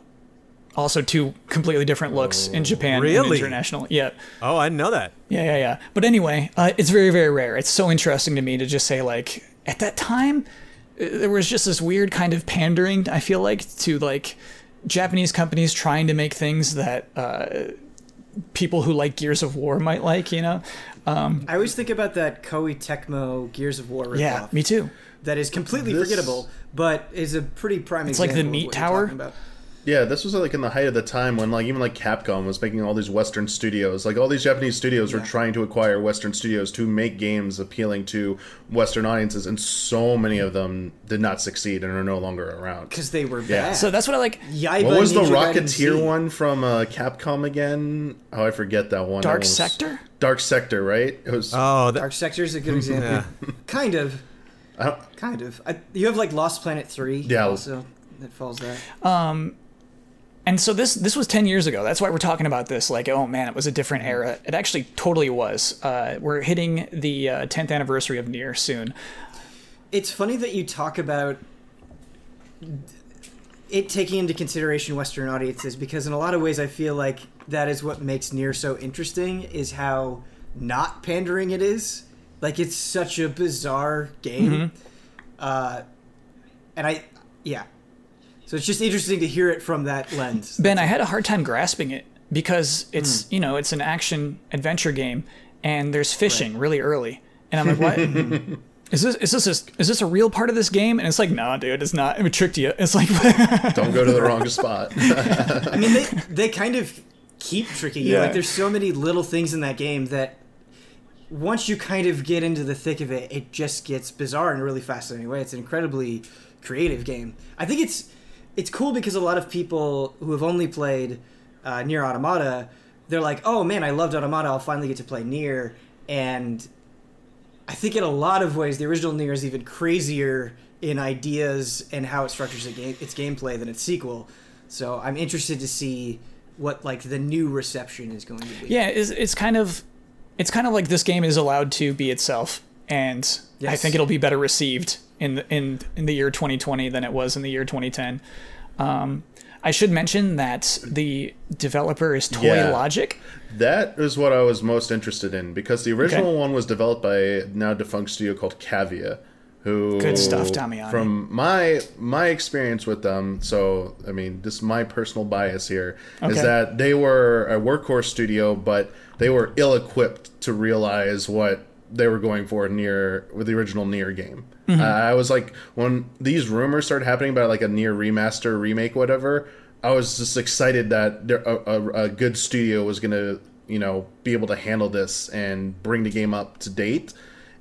A: Also, two completely different looks in Japan and international. Yeah.
E: Oh, I didn't know that.
A: Yeah, yeah, yeah. But anyway, uh, it's very, very rare. It's so interesting to me to just say, like, at that time, uh, there was just this weird kind of pandering, I feel like, to, like, Japanese companies trying to make things that uh, people who like Gears of War might like, you know?
C: Um, I always think about that Koei Tecmo Gears of War ripoff.
A: Yeah, me too.
C: That is completely
B: This-
C: forgettable, but is a pretty prime
A: It's like the meat
C: what you're
A: tower.
C: Talking about.
B: Yeah, this was like in the height of the time when like even like Capcom was making all these Western studios. Like all these Japanese studios were trying to acquire Western studios to make games appealing to Western audiences, and so many of them did not succeed and are no longer around.
C: Because they were
B: Yeah.
C: bad.
A: So that's what I like.
C: Yaiba
B: What was the
C: Ninja Gaiden Z.
B: Rocketeer one from uh, Capcom again? Oh, I forget that one.
A: Dark
B: That was-
A: Sector?
B: Dark Sector, right? It was.
E: Oh, that,
C: Dark Sector is a good example.
E: Yeah. *laughs*
C: kind of. Kind of. I, you have like Lost Planet 3
B: Yeah.
C: also that falls there.
A: And so this this was 10 years ago. That's why we're talking about this. Like, oh man, it was a different era. It actually totally was. Uh, we're hitting the uh, 10th anniversary of Nier soon.
C: It's funny that you talk about it taking into consideration Western audiences because in a lot of ways I feel like that is what makes Nier so interesting is how not pandering it is. Like it's such a bizarre game. Uh, and I, yeah. So it's just interesting to hear it from that lens. *laughs*
A: Ben, I had a hard time grasping it because it's hmm. you know it's an action adventure game and there's fishing really early, and I'm like, *laughs* what? Is this is this a, is this a real part of this game? And it's like, no, dude, it's not. It tricked you. It's like, *laughs*
B: don't go to the wrong spot.
C: I mean, they they kind of keep tricking you.
A: Yeah.
C: Like, there's so many little things in that game that once you kind of get into the thick of it, it just gets bizarre in a really fascinating way. It's an incredibly creative game. I think it's it's cool because a lot of people who have only played uh, Nier Automata, they're like, "Oh man, I loved Automata. I'll finally get to play Nier." And I think in a lot of ways, the original Nier is even crazier in ideas and how it structures game, its gameplay than its sequel. So I'm interested to see what like the new reception is going to be.
A: yeah, it's, it's kind of it's kind of like this game is allowed to be itself, and I think it'll be better received in the, in in the year 2020 than it was in the year 2010. Um, I should mention that the developer is Toy
B: Yeah.
A: Logic.
B: That is what I was most interested in because the original
A: Okay.
B: one was developed by a now defunct studio called Cavia, who
A: Good stuff, Damiani.
B: From my my experience with them, so I mean, this is my personal bias here is
A: Okay.
B: that they were a workhorse studio, but they were ill-equipped to realize what they were going for near with the original Nier game.
A: Mm-hmm.
B: Uh, I was like, when these rumors started happening about like a Nier remaster, remake, whatever, I was just excited that there, a, a, a good studio was gonna, you know, be able to handle this and bring the game up to date.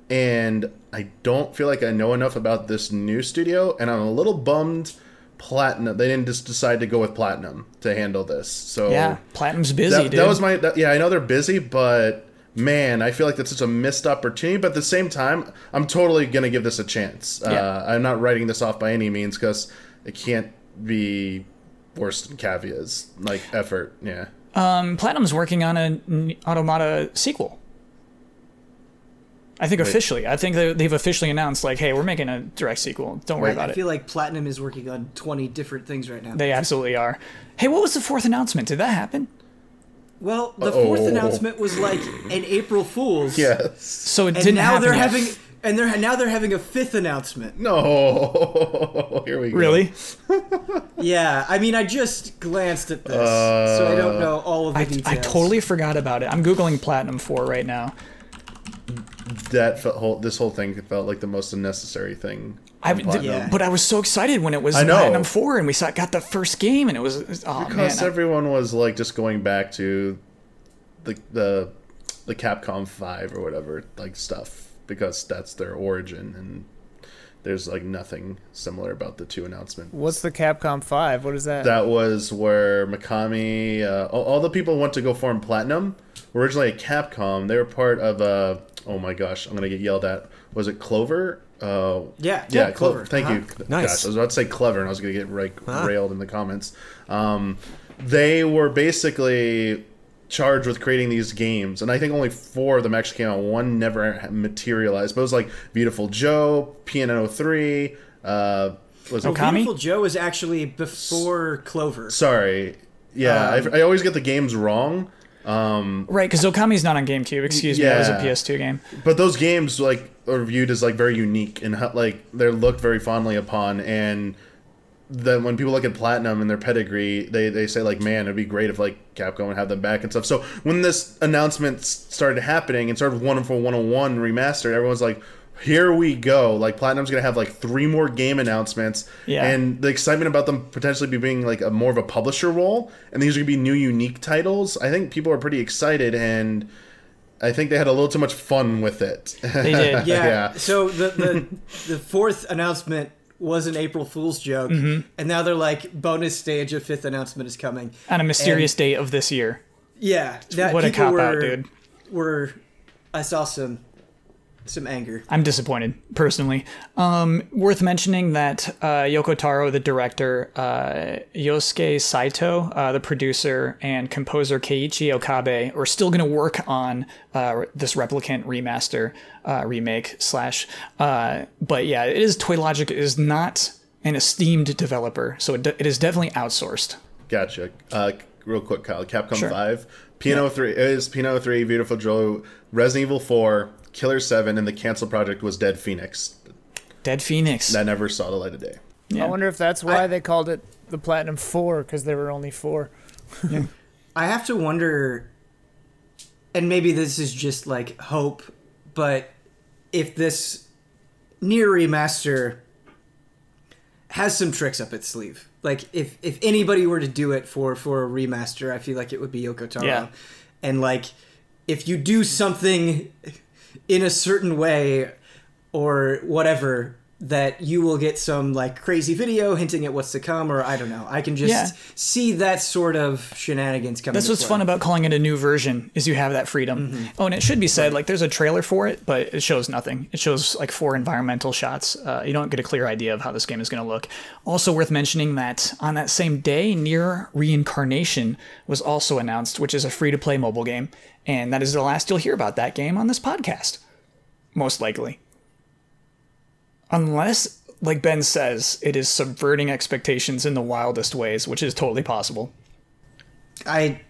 B: and I don't feel like I know enough about this new studio, and I'm a little bummed. Platinum. They didn't just decide to go with Platinum to handle this. So
A: Yeah, Platinum's busy,
B: that,
A: dude.
B: that was my that, yeah. I know they're busy, but man, I feel like that's such a missed opportunity. But at the same time, I'm totally gonna give this a chance.
A: Yeah.
B: Uh, I'm not writing this off by any means because it can't be worse than Cavia's like effort. Yeah.
A: Um, Platinum's working on an Automata sequel. I think officially. I think they, they've officially announced, like, hey, we're making a direct sequel. Don't worry
B: Wait,
A: about
C: I
A: it.
C: feel like Platinum is working on 20 different things right now.
A: They absolutely are. Hey, what was the fourth announcement? Did that happen?
C: Well, the fourth
B: Uh-oh.
C: announcement was like an April Fool's.
B: Yes.
A: So it
C: And
A: didn't And
C: now
A: happen
C: they're
A: yet.
C: having and they're now they're having a fifth announcement.
B: No. *laughs* Here we go.
A: Really? *laughs*
C: Yeah, I mean I just glanced at this, uh, so I don't know all of the
A: I,
C: details.
A: I totally forgot about it. I'm googling Platinum 4 right now.
B: That felt whole, this whole thing felt like the most unnecessary thing.
A: I,
B: on.
C: Yeah.
A: But I was so excited when it was
B: I know.
A: Platinum 4 and we saw, got the first game and it was, it was- oh
B: because
A: man. I-
B: everyone was like just going back to the the the Capcom Five or whatever like stuff because that's their origin and there's like nothing similar about the two announcements.
D: What's the Capcom Five? What is that?
B: That was where Mikami, uh, all, all the people who went to go form Platinum originally at Capcom. They were part of uh, oh my gosh, I'm gonna get yelled at. Was it Clover? Uh,
C: Yeah,
B: yeah,
C: yeah,
B: Clover.
C: Clover.
B: Thank you.
E: Nice.
B: Gosh, I was about to say clever, and I was gonna get like
E: Ah.
B: railed in the comments. Um, they were basically charged with creating these games, and I think only four of them actually came out. One never materialized, but it was like Beautiful Joe, PNO three. Uh, was it
C: Oh,
A: Okami?
C: Beautiful Joe is actually before Clover.
B: Sorry. Yeah,
C: Um,
B: I, I always get the games wrong.
A: right, because Okami's not on GameCube. Excuse me, that was a PS2 game.
B: But those games like are viewed as like very unique and how, like they're looked very fondly upon. And then when people look at Platinum and their pedigree, they they say like, man, it'd be great if like Capcom would have them back and stuff. So when this announcement started happening and started for 101 remastered, everyone's like. Here we go! Like Platinum's gonna have like three more game announcements,
A: Yeah.
B: and the excitement about them potentially be being like a more of a publisher role, and these are gonna be new, unique titles. I think people are pretty excited, and I think they had a little too much fun with it.
A: They did. *laughs*
C: Yeah.
B: Yeah.
C: So the the *laughs* the fourth announcement was an April Fool's joke,
A: Mm-hmm.
C: and now they're like bonus stage of fifth announcement is coming.
A: On a mysterious date of this year.
C: Yeah, that
A: What a
C: people
A: cop
C: were,
A: out, dude.
C: Were I saw some some anger.
A: I'm disappointed personally. Um, worth mentioning that uh, Yoko Taro, the director, uh, Yosuke Saito, uh, the producer, and composer Keiichi Okabe are still going to work on uh, this Replicant remaster uh, remake slash. Uh, but yeah, it is Toy Logic is not an esteemed developer, so it, it is definitely outsourced.
B: Gotcha. Uh, real quick, Kyle. Capcom
A: Sure.
B: Five, P.N.O. Three is Pino Three, Beautiful Joe, Resident Evil Four, Killer Seven, and the cancel project was Dead Phoenix.
A: Dead Phoenix.
B: That never saw the light of day.
A: Yeah.
D: I wonder if that's why
C: I-
D: they called it the Platinum Four because there were only four. *laughs*
C: I have to wonder, and maybe this is just like hope, but if this Nier remaster has some tricks up its sleeve. Like if if anybody were to do it for for a remaster, I feel like it would be Yoko Taro.
A: Yeah.
C: And like if you do something in a certain way or whatever that you will get some like crazy video hinting at what's to come or I don't know. I can just
A: Yeah.
C: see that sort of shenanigans coming.
A: That's
C: to
A: what's
C: play.
A: fun about calling it a new version is you have that freedom. Oh, and it should be said like there's a trailer for it, but it shows nothing. It shows like four environmental shots. Uh, you don't get a clear idea of how this game is going to look. Also worth mentioning that on that same day, Nier Reincarnation was also announced, which is a free-to-play mobile game, and that is the last you'll hear about that game on this podcast, most likely. Unless, like Ben says, it is subverting expectations in the wildest ways, which is totally possible.
C: I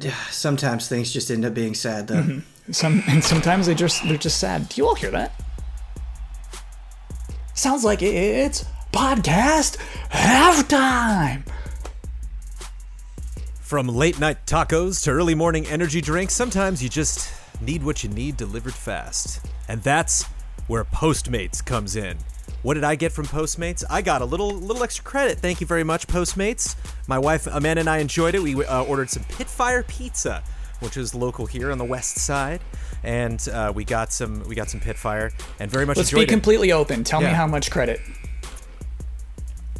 C: *sighs* sometimes things just end up being sad though. Mm-hmm.
A: Some and sometimes they just they're just sad. Do you all hear that? Sounds like it's podcast halftime.
E: From late night tacos to early morning energy drinks, sometimes you just need what you need delivered fast. And that's where Postmates comes in. What did I get from Postmates? I got a little little extra credit. Thank you very much, Postmates. My wife Amanda and I enjoyed it. We uh, ordered some Pitfire Pizza, which is local here on the west side. and uh, we got some we got some Pitfire, and very much
A: Let's be
E: it.
A: completely open. Tell me how much credit.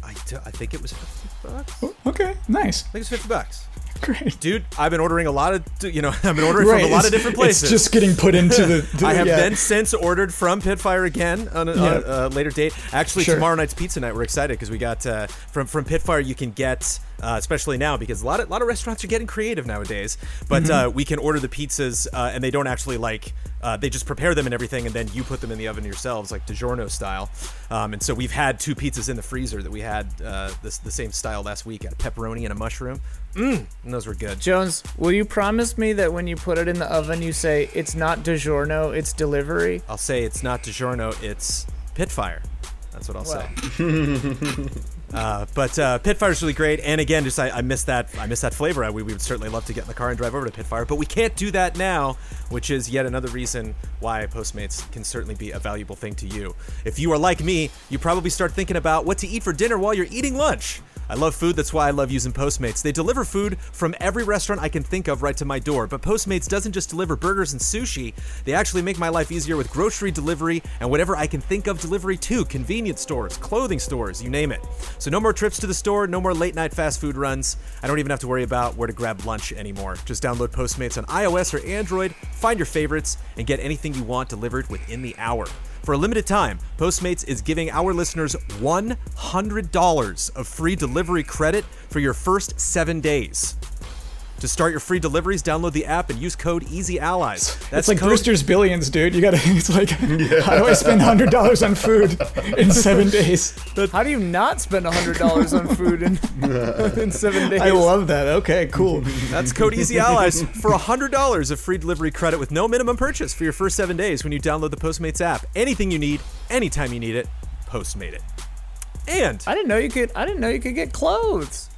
E: I, d- I think it was 50 bucks.
A: Okay, nice.
E: I think it was 50 bucks. *laughs*
A: Great.
E: Dude, I've been ordering a lot of, you know, *laughs* I've been ordering from a lot
A: it's-
E: of different places.
A: It's just getting put into the. the- *laughs*
E: I have
A: yeah.
E: then since ordered from Pitfire again on a, on a later date. Actually,
A: Sure.
E: tomorrow night's pizza night. We're excited because we got uh, from from Pitfire. You can get, uh, especially now because a lot of a lot of restaurants are getting creative nowadays. But
A: Mm-hmm.
E: uh, we can order the pizzas uh, and they don't actually like. Uh, they just prepare them and everything, and then you put them in the oven yourselves, like DiGiorno style. Um, and so we've had two pizzas in the freezer that we had uh, this, the same style last week, a pepperoni and a mushroom. Mmm, and those were good.
D: Jones, will you promise me that when you put it in the oven, you say it's not DiGiorno, it's delivery?
E: I'll say it's not DiGiorno, it's Pitfire. That's what I'll say. *laughs* uh, but uh, Pitfire's really great, and again, just I, I miss that. I miss that flavor. I, we, we would certainly love to get in the car and drive over to Pitfire, but we can't do that now, which is yet another reason why Postmates can certainly be a valuable thing to you. If you are like me, you probably start thinking about what to eat for dinner while you're eating lunch. I love food, that's why I love using Postmates. They deliver food from every restaurant I can think of right to my door. But Postmates doesn't just deliver burgers and sushi, they actually make my life easier with grocery delivery and whatever I can think of delivery too convenience stores, clothing stores, you name it. No more trips to the store, no more late night fast food runs. I don't even have to worry about where to grab lunch anymore. Just download Postmates on iOS or Android, find your favorites, and get anything you want delivered within the hour. For a limited time, Postmates is giving our listeners $100 of free delivery credit for your first seven days. To start your free deliveries, download the app and use code EasyAllies. That's
A: It's like
E: code
A: Brewster's Millions, dude. You gotta. *laughs* It's like, how do I spend hundred dollars on food in seven days?
D: How do you not spend $100 on food in, *laughs* in seven days?
A: I love that. Okay, cool.
E: That's code Easy Allies for $100 of free delivery credit with no minimum purchase for your first seven days when you download the Postmates app. Anything you need, anytime you need it, Postmate it. And
D: I didn't know you could. I didn't know you could get clothes.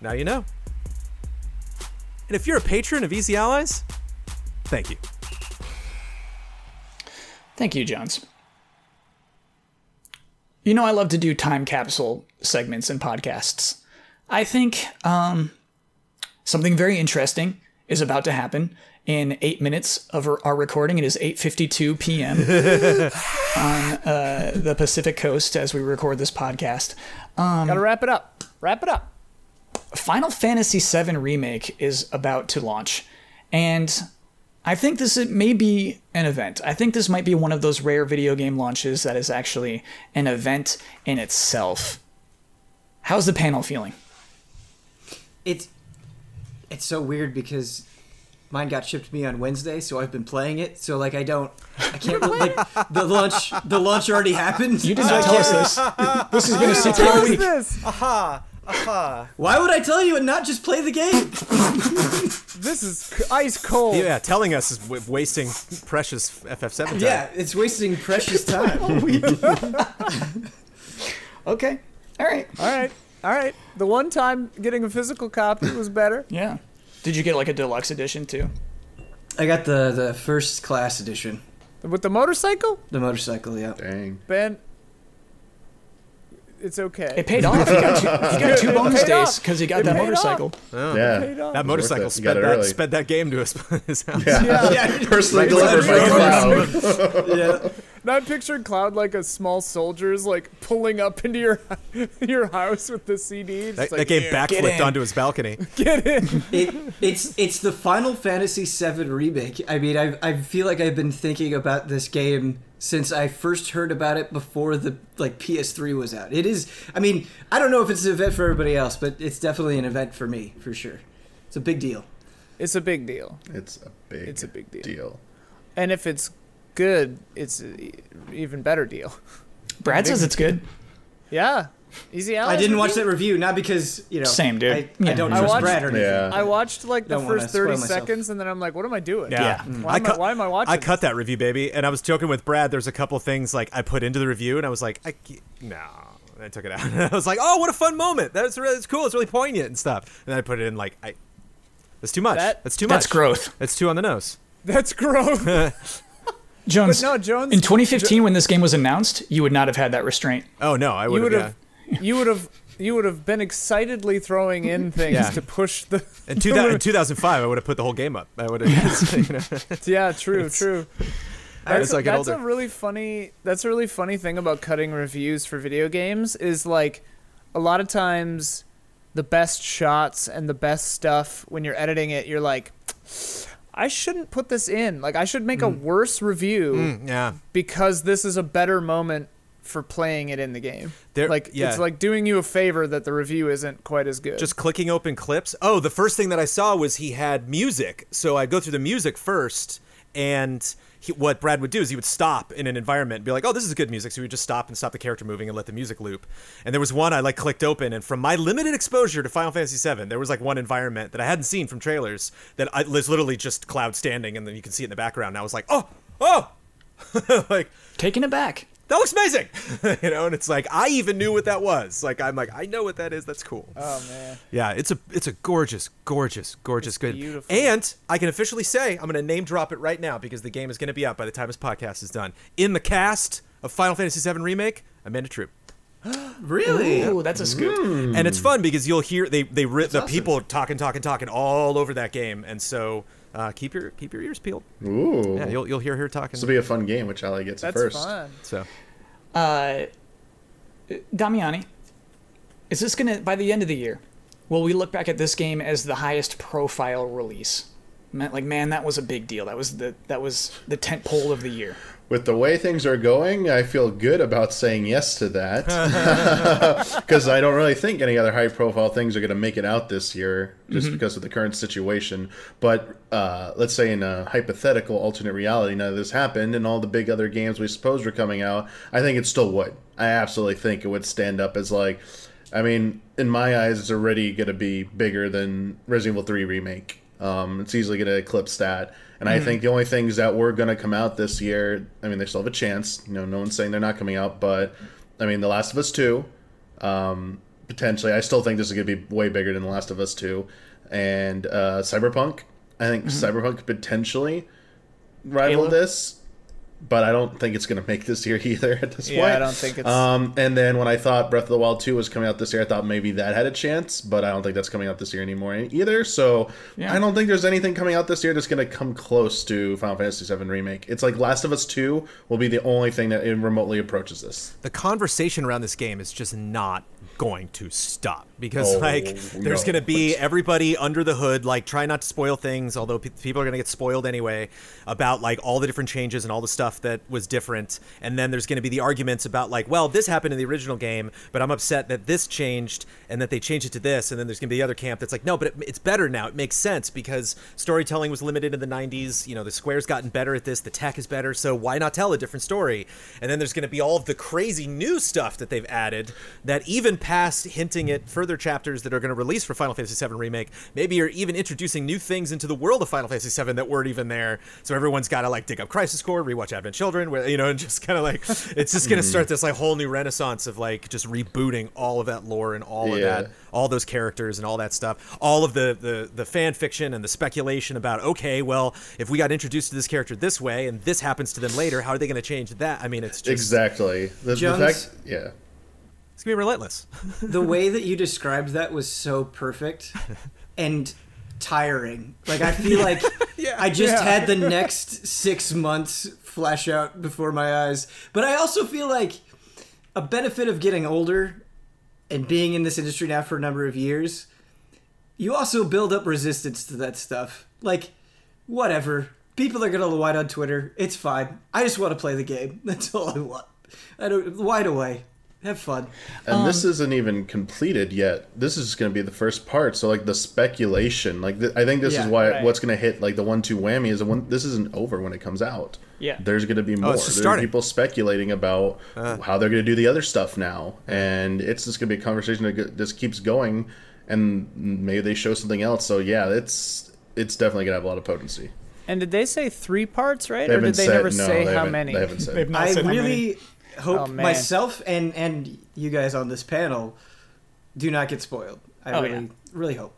E: now you know. And if you're a patron of Easy Allies, thank you.
A: Thank you, Jones. You know, I love to do time capsule segments and podcasts. I think um, something very interesting is about to happen in eight minutes of our- our recording. It is 8:52 p.m. *laughs* on uh, the Pacific Coast as we record this podcast.
D: Gotta wrap it up. Wrap it up.
A: Final Fantasy VII Remake is about to launch, and I think this may be an event. I think this might be one of those rare video game launches that is actually an event in itself. How's the panel feeling?
C: It's it's so weird because mine got shipped to me on Wednesday, so I've been playing it. So like I don't, I can't really, *laughs* like the launch. The launch already happened.
A: You did not tell us this. This is going *laughs* to sit here
D: What
A: a
D: is
A: week.
D: this?
C: Why would I tell you and not just play the game? *laughs*
D: This is ice cold.
E: Yeah, telling us is w- wasting precious FF7 time.
C: yeah, it's wasting precious time. *laughs* *laughs*
A: Okay. All right.
D: All right. All right. The one time getting a physical copy was better.
A: Yeah. Did you get like a deluxe edition too?
C: I got the the first class edition,
D: With the motorcycle,
C: the motorcycle. Yeah.
B: Dang.
D: Ben. It's okay.
A: It paid off. He got two, you got *laughs* two bonus days because he got
D: It
A: that
D: paid
A: motorcycle.
D: Oh. Yeah.
E: That motorcycle
B: it. You got
E: sped that,
B: early.
E: sped that game to his, *laughs* his house.
B: Yeah.
C: Yeah. *laughs*
B: Personally delivered by. Cloud.
C: yeah.
D: Now I pictured Cloud like a small soldier's like pulling up into your your house with the CD.
E: That,
D: like,
E: that game
D: "Here,
A: get in."
E: backflipped onto his balcony.
D: Get in.
C: It, it's it's the Final Fantasy VII remake. I mean, I I feel like I've been thinking about this game since I first heard about it before the like PS3 was out. It is. I mean, I don't know if it's an event for everybody else, but it's definitely an event for me for sure. It's a big deal.
D: It's a big deal.
B: It's a big.
D: It's a big deal.
B: deal.
D: And if it's good, it's an even better deal.
A: Brad says it's good.
D: Yeah. Easy
C: I didn't watch that review, not because you know.
A: Same, dude.
C: I,
A: Yeah.
C: I don't
A: I
C: trust
D: watched-
C: Brad or anything.
B: Yeah.
D: I watched like the
C: Don't
D: first
C: spoil
D: 30
C: myself.
D: seconds and then I'm like, what am I doing?
E: Yeah.
D: Why, am I, why am I watching
E: I cut
D: this?
E: that review, baby, and I was joking with Brad. There's a couple things like I put into the review, and I was like, I ca- no. I took it out. *laughs* I was like, oh, what a fun moment. That's really it's cool. It's really poignant and stuff. And then I put it in like, I. That's too much.
D: That-
E: that's too much.
A: That's growth.
E: That's too on the nose.
D: That's gross. *laughs*
A: Jones,
D: no, Jones-
A: in 2015 when this game was announced, you would not have had that restraint.
E: Oh no, I would
D: would
E: have.
D: You would have you would have been excitedly throwing in things
E: Yeah.
D: to *laughs* push the.
E: In, two, in *laughs* 2005, I would have put the whole game up. I would have. *laughs* You know,
D: yeah, true, true. That's,
E: As I
D: a, that's a really funny. That's a really funny thing about cutting reviews for video games is like, a lot of times, the best shots and the best stuff when you're editing it, you're like, I shouldn't put this in. Like, I should make a worse review
E: Mm, yeah.
D: because this is a better moment for playing it in the game.
E: There-
D: like
E: yeah.
D: it's like doing you a favor that the review isn't quite as good.
E: Just clicking open clips. Oh, the first thing that I saw was he had music. So I'd go through the music first, and he, what Brad would do is he would stop in an environment and be like, "Oh, this is good music." So he would just stop and stop the character moving and let the music loop. And there was one I like clicked open, and from my limited exposure to Final Fantasy VII, there was like one environment that I hadn't seen from trailers that I, was literally just cloud standing, and then you can see it in the background. And I was like, "Oh, oh!" *laughs* like
A: Taking it back.
E: That looks amazing, *laughs* you know. And it's like I even knew what that was. Like I'm like I know what that is. That's cool.
D: oh man.
E: Yeah, it's a it's a gorgeous, gorgeous, gorgeous, good.
D: beautiful.
E: And I can officially say I'm going to name drop it right now because the game is going to be out by the time this podcast is done. In the cast of Final Fantasy VII Remake, Amanda Troop. *gasps*
C: Really?
A: Ooh, that's a scoop.
E: And it's fun because you'll hear they they ri- the
C: awesome.
E: people talking, talking, talking all over that game, and so uh, keep your keep your ears peeled.
B: Ooh.
E: Yeah, you'll you'll hear her talking.
B: this will be a fun game, which Ali gets it
D: That's
B: first.
D: fun.
E: so
A: Uh, Damiani, is this gonna by the end of the year? Will we look back at this game as the highest profile release? Man, like man, that was a big deal. That was the that was the tent pole of the year.
B: With the way things are going, I feel good about saying yes to that. *laughs* Because I don't really think any other high profile things are going to make it out this year just because of the current situation. But uh, let's say in a hypothetical alternate reality, none of this happened and all the big other games we suppose were coming out, I think it still would. I absolutely think it would stand up as like. I mean, in my eyes, it's already going to be bigger than Resident Evil 3 Remake. Um, it's easily going to eclipse that. And I think the only things that were going to come out this year, I mean, they still have a chance. You know, no one's saying they're not coming out, but I mean, The Last of Us 2, um, potentially. I still think this is going to be way bigger than The Last of Us 2. And uh, Cyberpunk, I think Cyberpunk could potentially rival
A: Halo?
B: this, but I don't think it's going to make this year *laughs* either at this
D: Yeah,
B: point.
D: I don't think it's-
B: Um, and then when I thought Breath of the Wild 2 was coming out this year, I thought maybe that had a chance, but I don't think that's coming out this year anymore either. So
A: Yeah.
B: I don't think there's anything coming out this year that's going to come close to Final Fantasy VII Remake. It's like Last of Us 2 will be the only thing that remotely approaches this.
E: the conversation around this game is just not going to stop because
B: Oh,
E: like there's
B: no.
E: going to be everybody under the hood like try not to spoil things although pe- people are going to get spoiled anyway about like all the different changes and all the stuff that was different. And then there's going to be the arguments about like well this happened in the original game but I'm upset that this changed and that they changed it to this. And then there's going to be the other camp that's like no but it, it's better now. It makes sense because storytelling was limited in the 90s you know the square's gotten better at this. The tech is better. So why not tell a different story? And then there's going to be all of the crazy new stuff that they've added that even past hinting at further chapters that are going to release for Final Fantasy VII Remake, maybe you're even introducing new things into the world of Final Fantasy VII that weren't even there. So everyone's got to like dig up Crisis Core, rewatch Advent Children, where you know, and just kind of like it's just going to hmm. start this like whole new renaissance of like just rebooting all of that lore and all of that, all those characters and all that stuff, all of the the the fan fiction and the speculation about okay, well, if we got introduced to this character this way and this happens to them later, how are they going to change that? I mean, it's just
B: Exactly. The, the fact, yeah.
E: It's gonna be relentless.
C: the *laughs* way that you described that was so perfect and tiring. Like I feel *laughs* like *laughs* I just
D: Yeah.
C: had the next six months flash out before my eyes. But I also feel like a benefit of getting older and being in this industry now for a number of years, you also build up resistance to that stuff. Like, whatever. People are gonna white on Twitter. It's fine. I just want to play the game. That's all I want. I don't wide away. Have fun.
B: And this um, isn't even completed yet. This is going to be the first part. So like the speculation, like th- I think this
C: Yeah,
B: is why
D: right.
B: what's going to hit like the one-two whammy is the one. This isn't over when it comes out.
A: Yeah.
B: there's going to be oh, more.
E: it's
B: There's
E: starting.
B: people speculating about uh. how they're going to do the other stuff now, and it's just going to be a conversation that just keeps going. And maybe they show something else. So yeah, it's it's definitely going to have a lot of potency.
D: And did they say three parts, right?
B: They
D: or did they
B: said-
D: never
B: no,
D: say
B: they
D: how many?
B: They haven't said.
A: They've not
C: I
A: said how many.
C: Really hope
D: Oh,
C: myself and and you guys on this panel do not get spoiled. I
A: Oh,
C: really
A: yeah.
C: really hope.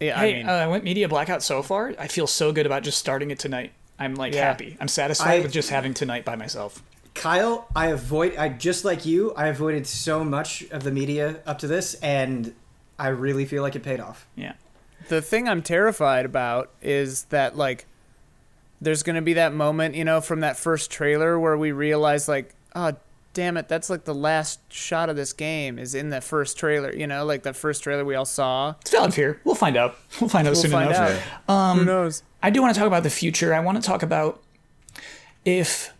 D: Yeah,
A: Hey,
D: I mean,
A: uh, I went media blackout so far. I feel so good about just starting it tonight. I'm like
D: Yeah.
A: happy. I'm satisfied
C: I-
A: with just having tonight by myself.
C: Kyle, I avoid. I just like you. I avoided so much of the media up to this, and I really feel like it paid off.
A: Yeah.
D: the thing I'm terrified about is that like there's gonna be that moment, you know, from that first trailer where we realize like, oh damn it, that's like the last shot of this game is in the first trailer, you know, like the first trailer we all saw.
A: It's valid fear. We'll find out. *laughs* We'll find out
D: We'll
A: soon
D: find
A: enough.
D: out. Who knows?
A: I do want to talk about the future. I want to talk about if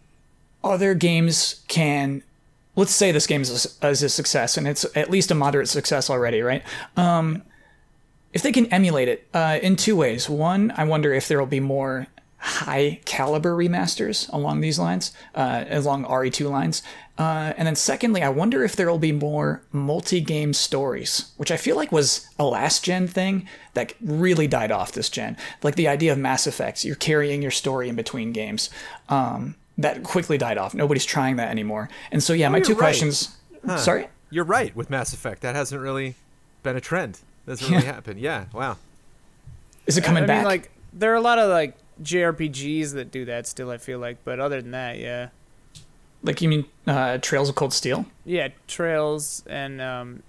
A: other games can. Let's say this game is a, is a success, and it's at least a moderate success already, right? Um, if they can emulate it uh, in two ways. One, I wonder if there will be more high caliber remasters along these lines, uh, along RE2 lines. Uh, and then secondly, I wonder if there will be more multi-game stories, which I feel like was a last gen thing that really died off this gen. Like the idea of Mass Effects, you're carrying your story in between games. Um, that quickly died off. Nobody's trying that anymore. And so, yeah, my two
E: right.
A: questions. Sorry?
E: You're right with Mass Effect. That hasn't really been a trend. Doesn't really happened. Yeah. Wow.
A: Is it coming
D: I
A: back?
D: mean, like there are a lot of like JRPGs that do that still. I feel like, but other than that, yeah,
A: like you mean uh, Trails of Cold Steel?
D: yeah, Trails and um,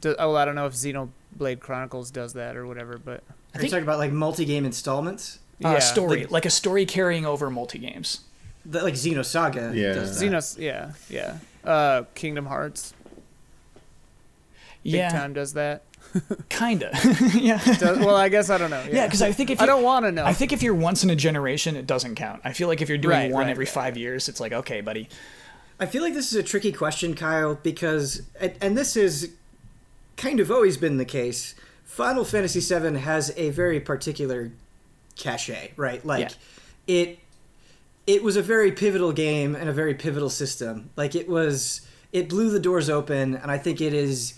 D: do, oh, I don't know if Xenoblade Chronicles does that or whatever, but
C: Are you talking about like multi-game installments?
A: Uh,
D: yeah,
A: story,
C: like-
A: like a story carrying over multi games.
C: The, like Xenosaga.
B: Yeah.
C: does that.
D: Xenos, yeah, yeah. Uh, Kingdom Hearts, big
A: Yeah,
D: time does that. *laughs*
A: kinda. *laughs* yeah,
D: Does, well, I guess I don't know.
A: yeah. Because I think if
D: I
A: you-
D: don't want to know.
A: I think if you're once in a generation, it doesn't count. I feel like if you're doing
D: Right,
A: one
D: right,
A: every
D: right,
A: five years, it's like okay, buddy.
C: I feel like this is a tricky question, Kyle, because and, and this has kind of always been the case. Final Fantasy VII has a very particular cachet, right? Like it it was a very pivotal game and a very pivotal system. Like it was it blew the doors open and I think it is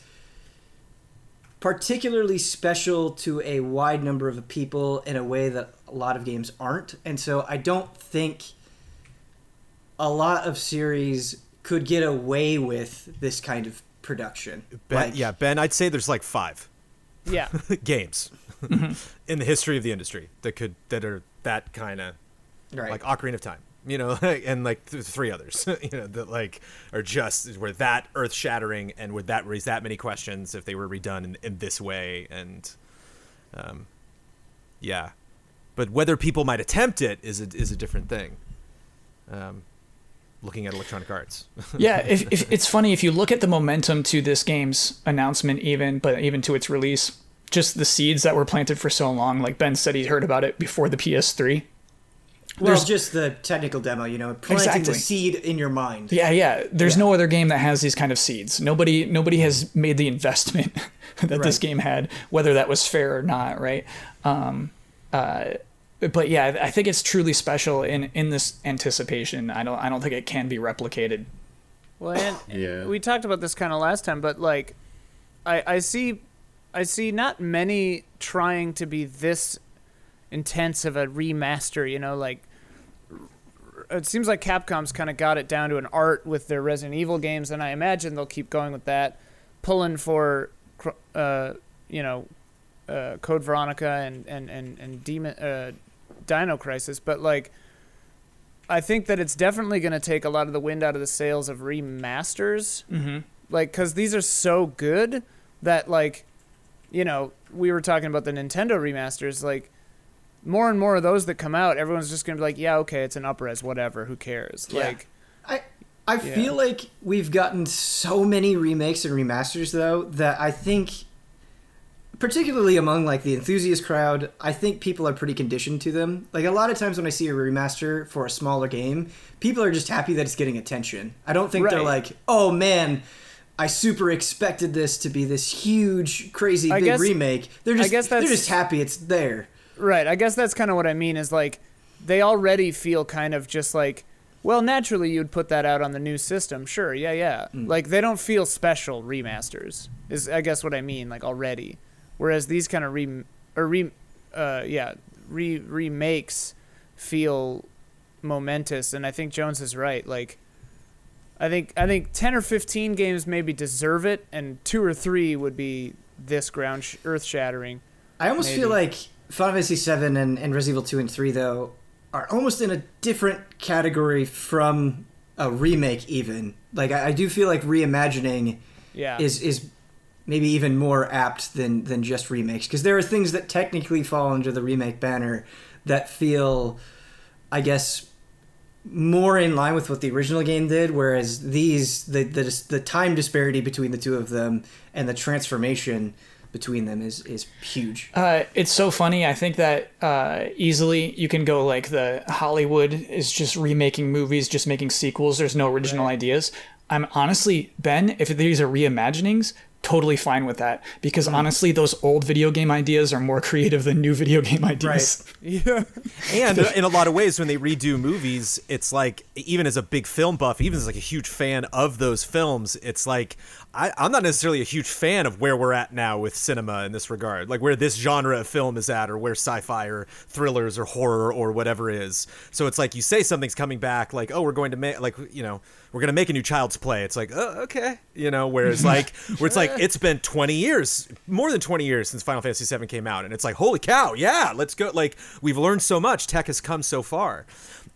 C: particularly special to a wide number of people in a way that a lot of games aren't. And so I don't think a lot of series could get away with this kind of production.
E: Ben,
C: Like,
E: yeah, Ben, I'd say there's like five
D: yeah, *laughs*
E: games mm-hmm. *laughs* in the history of the industry that could that are that kind of
C: right.
E: like Ocarina of Time, you know, *laughs* and like th- three others, *laughs* you know, that like are just were that earth shattering and would that raise that many questions if they were redone in, in this way and, um, yeah, but whether people might attempt it is a, is a different thing. Um, looking at Electronic Arts, *laughs*
A: yeah, if, if, it's funny if you look at the momentum to this game's announcement, even but even to its release, just the seeds that were planted for so long. Like Ben said, he heard about it before the PS3.
C: Well,
A: there's-
C: just the technical demo, you know, planting
A: Exactly.
C: the seed in your mind.
A: Yeah, yeah. There's
C: Yeah.
A: no other game that has these kind of seeds. Nobody, nobody has made the investment *laughs* that this game had, whether that was fair or not, right? Um, uh, but yeah, I think it's truly special in in this anticipation. I don't, I don't think it can be replicated.
D: Well, and *sighs*
B: Yeah.
D: we talked about this kind of last time, but like, I I see, I see not many trying to be this intense of a remaster. You know, like it seems like Capcom's kind of got it down to an art with their Resident Evil games, and I imagine they'll keep going with that, pulling for, uh, you know, uh, Code Veronica and and and and Demon, uh, Dino Crisis, but like. I think that it's definitely going to take a lot of the wind out of the sails of remasters.
A: Mm-hmm.
D: Like, because these are so good that, like, you know, we were talking about the Nintendo remasters. Like, more and more of those that come out, everyone's just going to be like, yeah, okay, it's an upres, whatever, who cares?
A: Yeah.
D: Like,
C: I I
D: Yeah.
C: feel like we've gotten so many remakes and remasters though that I think particularly among like the enthusiast crowd, I think people are pretty conditioned to them. Like a lot of times when I see a remaster for a smaller game, people are just happy that it's getting attention. I don't think they're like, "Oh man, I super expected this to be this huge crazy
D: I
C: big
D: guess-
C: remake." They're
D: I
C: just
D: guess
C: they're just happy it's there.
D: Right. I guess that's kind of what I mean is like they already feel kind of just like well, naturally you'd put that out on the new system. Sure. Yeah, yeah. Like they don't feel special remasters. Is I guess what I mean like already. Whereas these kind of re or re uh yeah, re remakes feel momentous and I think Jones is right. Like I think I think 10 or 15 games maybe deserve it and 2 or 3 would be this ground sh- earth shattering.
C: I almost feel like Final Fantasy VII and, and Resident Evil 2 and 3, though, are almost in a different category from a remake even. Like I, I do feel like reimagining
D: Yeah.
C: is is maybe even more apt than than just remakes because there are things that technically fall under the remake banner that feel I guess more in line with what the original game did whereas these the the, the time disparity between the two of them and the transformation between them is is huge.
A: Uh, it's so funny. I think that uh, easily you can go like the Hollywood is just remaking movies, just making sequels. There's no original ideas. I'm honestly Ben. If these are reimaginings, totally fine with that because honestly, those old video game ideas are more *laughs* creative than new video game ideas. right. *laughs*
D: yeah.
E: and in a lot of ways when they redo movies it's like even as a big film buff even as like a huge fan of those films it's like I, i'm not necessarily a huge fan of where we're at now with cinema in this regard like where this genre of film is at or where sci-fi or thrillers or horror or whatever is. So it's like you say something's coming back like oh we're going to make like you know we're going to make a new child's play. It's like oh, okay you know whereas like *laughs* where it's like it's been 20 years more than 20 years since final fantasy 7 came out and it's like holy cow yeah let's go like we've learned so much tech has come so far.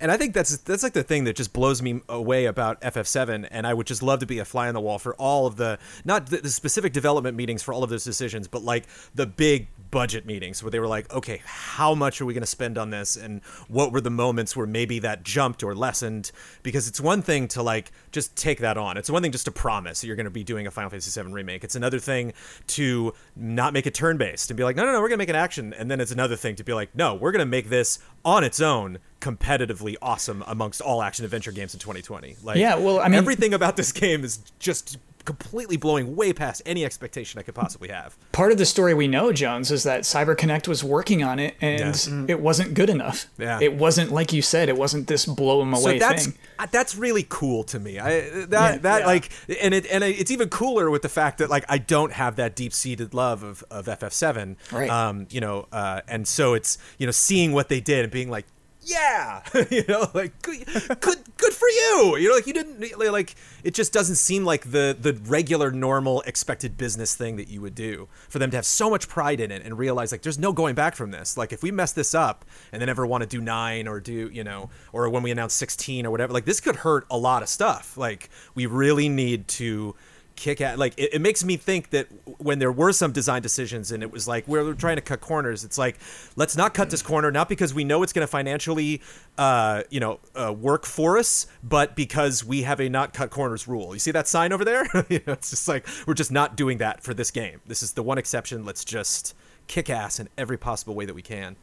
E: And I think that's that's like the thing that just blows me away about FF7 and I would just love to be a fly on the wall for all of the not the, the specific development meetings for all of those decisions but like the big budget meetings where they were like okay how much are we going to spend on this? And what were the moments where maybe that jumped or lessened? Because it's one thing to like just take that on. It's one thing just to promise that you're going to be doing a Final Fantasy 7 remake. It's another thing to not make it turn based and be like no no no we're going to make an action. And then it's another thing to be like no we're going to make this on its own competitively awesome amongst all action adventure games in 2020 like
A: Yeah, well, I mean-
E: everything about this game is just completely blowing way past any expectation i could possibly have
A: Part of the story we know, Jones, is that CyberConnect was working on it and it wasn't good enough.
E: Yeah.
A: It wasn't like you said. It wasn't this blow 'em away
E: so that's
A: thing.
E: that's really cool to me. I that
A: Yeah.
E: that
D: Yeah.
E: like and it and it's even cooler with the fact that like I don't have that deep seated love of of FF7.
A: Right.
E: Um. You know. Uh. And so it's you know seeing what they did and being like. Yeah, *laughs* you know, like good, good, good for you. You know, like you didn't like it. Just doesn't seem like the the regular, normal, expected business thing that you would do for them to have so much pride in it and realize like there's no going back from this. Like if we mess this up and then ever want to do nine or do you know or when we announce sixteen or whatever, like this could hurt a lot of stuff. Like we really need to kick at like it, it makes me think that when there were some design decisions and it was like we're trying to cut corners it's like let's not cut this corner not because we know it's going to financially uh you know uh, work for us but because we have a not cut corners rule. You see that sign over there? *laughs* You know, it's just like we're just not doing that for this game. This is the one exception. Let's just kick ass in every possible way that we can.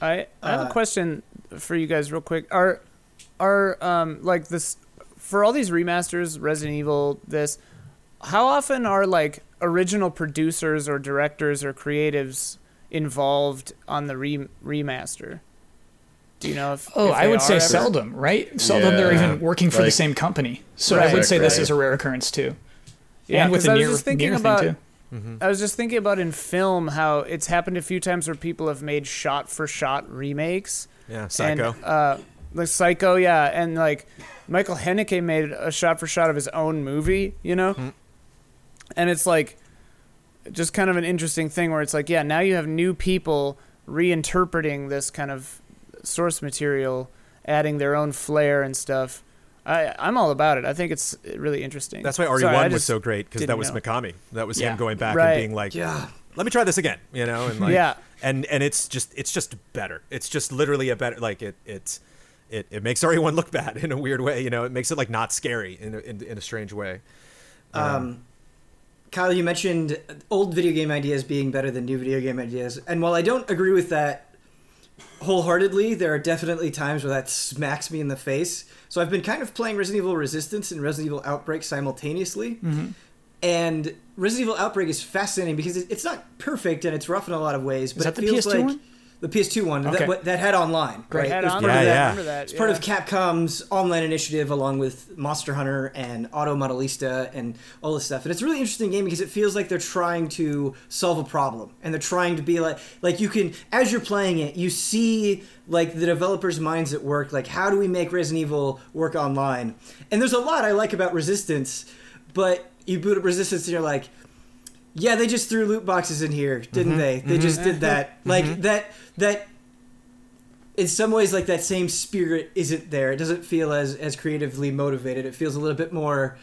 D: I, I have a question for you guys real quick. Are are um like this for all these remasters, Resident Evil, this how often are like original producers or directors or creatives involved on the re- remaster? Do you know if
A: Oh,
D: if
A: I would say
D: ever?
A: seldom, right? Seldom they're even working for the same company. So
D: Right.
A: I would say this is a rare occurrence too.
D: Yeah,
A: and with
D: 'cause
A: the
D: I was
A: near,
D: just thinking
A: near
D: about-
A: thing too.
D: I was just thinking about in film how it's happened a few times where people have made shot for shot remakes.
E: yeah psycho
D: And, uh, like Psycho, yeah, and like Michael Haneke made a shot for shot of his own movie, you know,
E: Hmm.
D: And it's like just kind of an interesting thing where it's like, yeah, now you have new people reinterpreting this kind of source material, adding their own flair and stuff. I I'm all about it. I think it's really interesting.
E: that's why RE1
D: Sorry,
E: was so great because that was
D: know.
E: Mikami that was
A: Yeah.
E: him going back
D: Right.
E: and being like
C: Yeah.
E: let me try this again you know and like
D: Yeah.
E: and and it's just it's just better it's just literally a better like it it's it, it makes *laughs* RE1 look bad in a weird way you know it makes it like not scary in a, in, in a strange way
C: Um, Kyle, you mentioned old video game ideas being better than new video game ideas, and while I don't agree with that wholeheartedly, there are definitely times where that smacks me in the face. So I've been kind of playing Resident Evil Resistance and Resident Evil Outbreak simultaneously, mm-hmm. and Resident Evil Outbreak is fascinating because it's not perfect and it's rough in a lot of ways, but
A: that
C: it
A: the
C: feels
A: PS2
C: like
A: one?
C: The PS2 one
A: Okay.
C: that, that had online.
A: Great.
C: Right?
D: Head
C: It was
D: on
C: part
E: Yeah,
C: of
D: that.
C: that-
E: yeah.
D: That.
C: it's part of Capcom's online initiative along with Monster Hunter and Auto Modelista and all this stuff. And it's a really interesting game because it feels like they're trying to solve a problem and they're trying to be like like you can as you're playing it, you see like the developers' minds at work, like how do we make Resident Evil work online? And there's a lot I like about Resistance, but you boot up Resistance and you're like yeah, they just threw loot boxes in here, didn't mm-hmm. they? They just mm-hmm. did that. *laughs* Like mm-hmm. that that in some ways like that same spirit isn't there. It doesn't feel as as creatively motivated. It feels a little bit more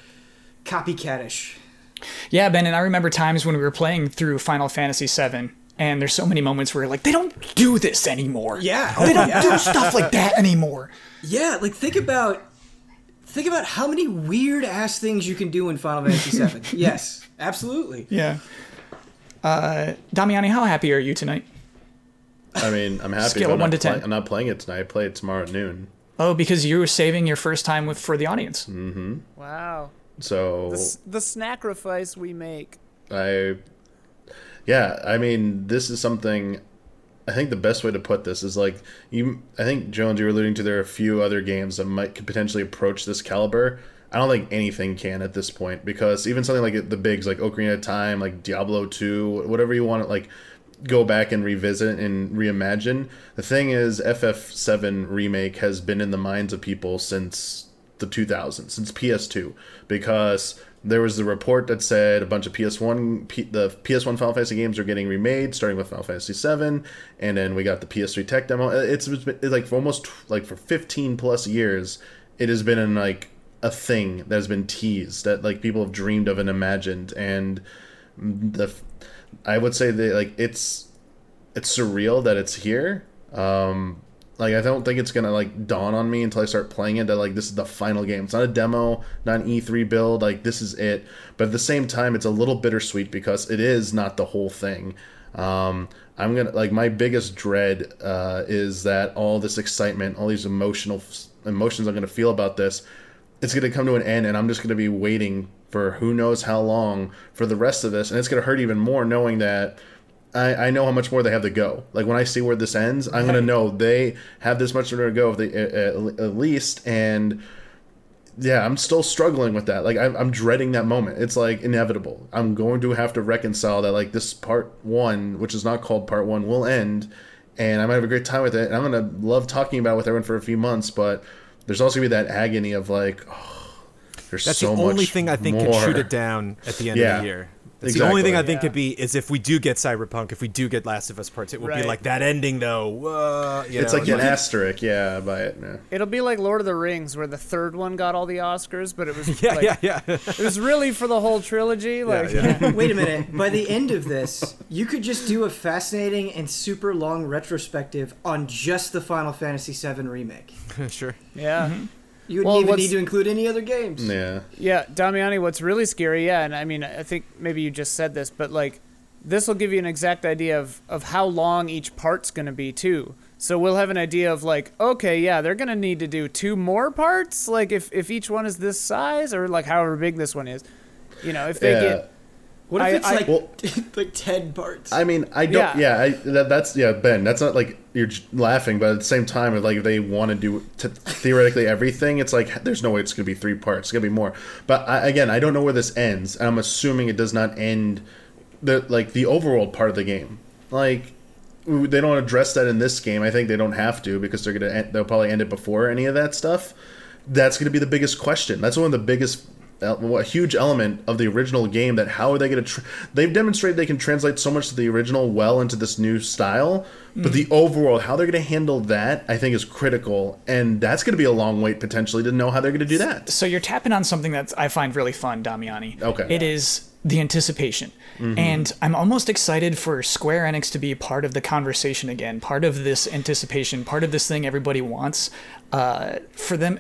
C: copycatish.
A: Yeah, Ben, and I remember times when we were playing through Final Fantasy VII, and there's so many moments where like they don't do this anymore.
C: Yeah.
A: they don't do stuff like that anymore.
C: Yeah, like think about think about how many weird ass things you can do in Final Fantasy VII. *laughs* yes, absolutely.
A: Yeah. Uh, Damiani, how happy are you tonight?
B: I mean, I'm happy.
A: Scale
B: but
A: of
B: I'm
A: one
B: not
A: to 10.
B: I'm not playing it tonight. I play it tomorrow at noon.
A: Oh, because you were saving your first time with for the audience. Mm-hmm.
D: Wow.
B: So
D: The, the sacrifice we make.
B: I, yeah, I mean, this is something. I think the best way to put this is like you. I think Jones, you were alluding to there are a few other games that might could potentially approach this caliber. I don't think anything can at this point because even something like the bigs, like Ocarina of Time, like Diablo Two, whatever you want to like go back and revisit and reimagine. The thing is, FF7 remake has been in the minds of people since the 2000s, since PS2, because there was the report that said a bunch of PS1, P, the PS1 Final Fantasy games are getting remade, starting with Final Fantasy 7, and then we got the PS3 tech demo. It's, it's been, like for almost like for 15 plus years, it has been in like a thing that has been teased that like people have dreamed of and imagined, and the I would say that like it's it's surreal that it's here. Um, like I don't think it's gonna like dawn on me until I start playing it that like this is the final game. It's not a demo, not an E3 build. Like this is it. But at the same time, it's a little bittersweet because it is not the whole thing. Um, I'm gonna like my biggest dread uh, is that all this excitement, all these emotional emotions I'm gonna feel about this, it's gonna come to an end, and I'm just gonna be waiting for who knows how long for the rest of this, and it's gonna hurt even more knowing that I, I know how much more they have to go. Like when I see where this ends, I'm gonna know they have this much more to go, if they, at, at least. And yeah, I'm still struggling with that. Like I'm, I'm dreading that moment. It's like inevitable. I'm going to have to reconcile that. Like this part one, which is not called part one, will end, and I might have a great time with it. And I'm gonna love talking about it with everyone for a few months. But there's also gonna be that agony of like, oh, there's
E: That's
B: so
E: the only
B: much
E: thing I think
B: more.
E: can shoot it down at the end
B: Yeah,
E: of the year. That's the only thing I think
D: Yeah.
E: could be is if we do get Cyberpunk, if we do get Last of Us Part Two, it will
D: Right.
E: be like that ending though. Uh, you
B: It's
E: know,
B: like an asterisk, yeah, by it. Yeah.
D: It'll be like Lord of the Rings, where the third one got all the Oscars, but it was *laughs*
E: yeah,
D: like,
E: yeah, yeah.
D: it was really for the whole trilogy. Like,
E: yeah.
C: Wait a minute. By the end of this, you could just do a fascinating and super long retrospective on just the Final Fantasy VII remake. *laughs*
E: sure.
D: yeah.
C: You wouldn't
D: Well,
C: even need to include any other games.
B: Yeah.
D: Yeah, Damiani, what's really scary, yeah, and I mean, I think maybe you just said this, but like, this will give you an exact idea of, of how long each part's going to be, too. So we'll have an idea of like, okay, yeah, they're going to need to do two more parts, like if, if each one is this size, or like however big this one is. You know, if they
B: Yeah.
D: get.
C: What if
D: I-
C: it's
D: I-
C: like
B: Well- *laughs*
C: like ten parts?
B: I mean, I don't.
D: Yeah.
B: Yeah, I, that, that's yeah, Ben. That's not like you're laughing, but at the same time, like if they want to do t- theoretically everything, it's like there's no way it's going to be three parts. It's going to be more. But I, again, I don't know where this ends. and I'm assuming it does not end the like the overworld part of the game. Like they don't address that in this game. I think they don't have to because they're gonna end, they'll probably end it before any of that stuff. That's going to be the biggest question. That's one of the biggest el- a huge element of the original game that how are they going to tr- they've demonstrated they can translate so much of the original well into this new style but the overall how they're going to handle that i think is critical and that's going to be a long wait potentially to know how they're going to do that
A: So you're tapping on something that I find really fun, Damiani.
B: Okay.
A: It is the anticipation. And I'm almost excited for Square Enix to be part of the conversation again, part of this anticipation, part of this thing everybody wants. Uh, for them,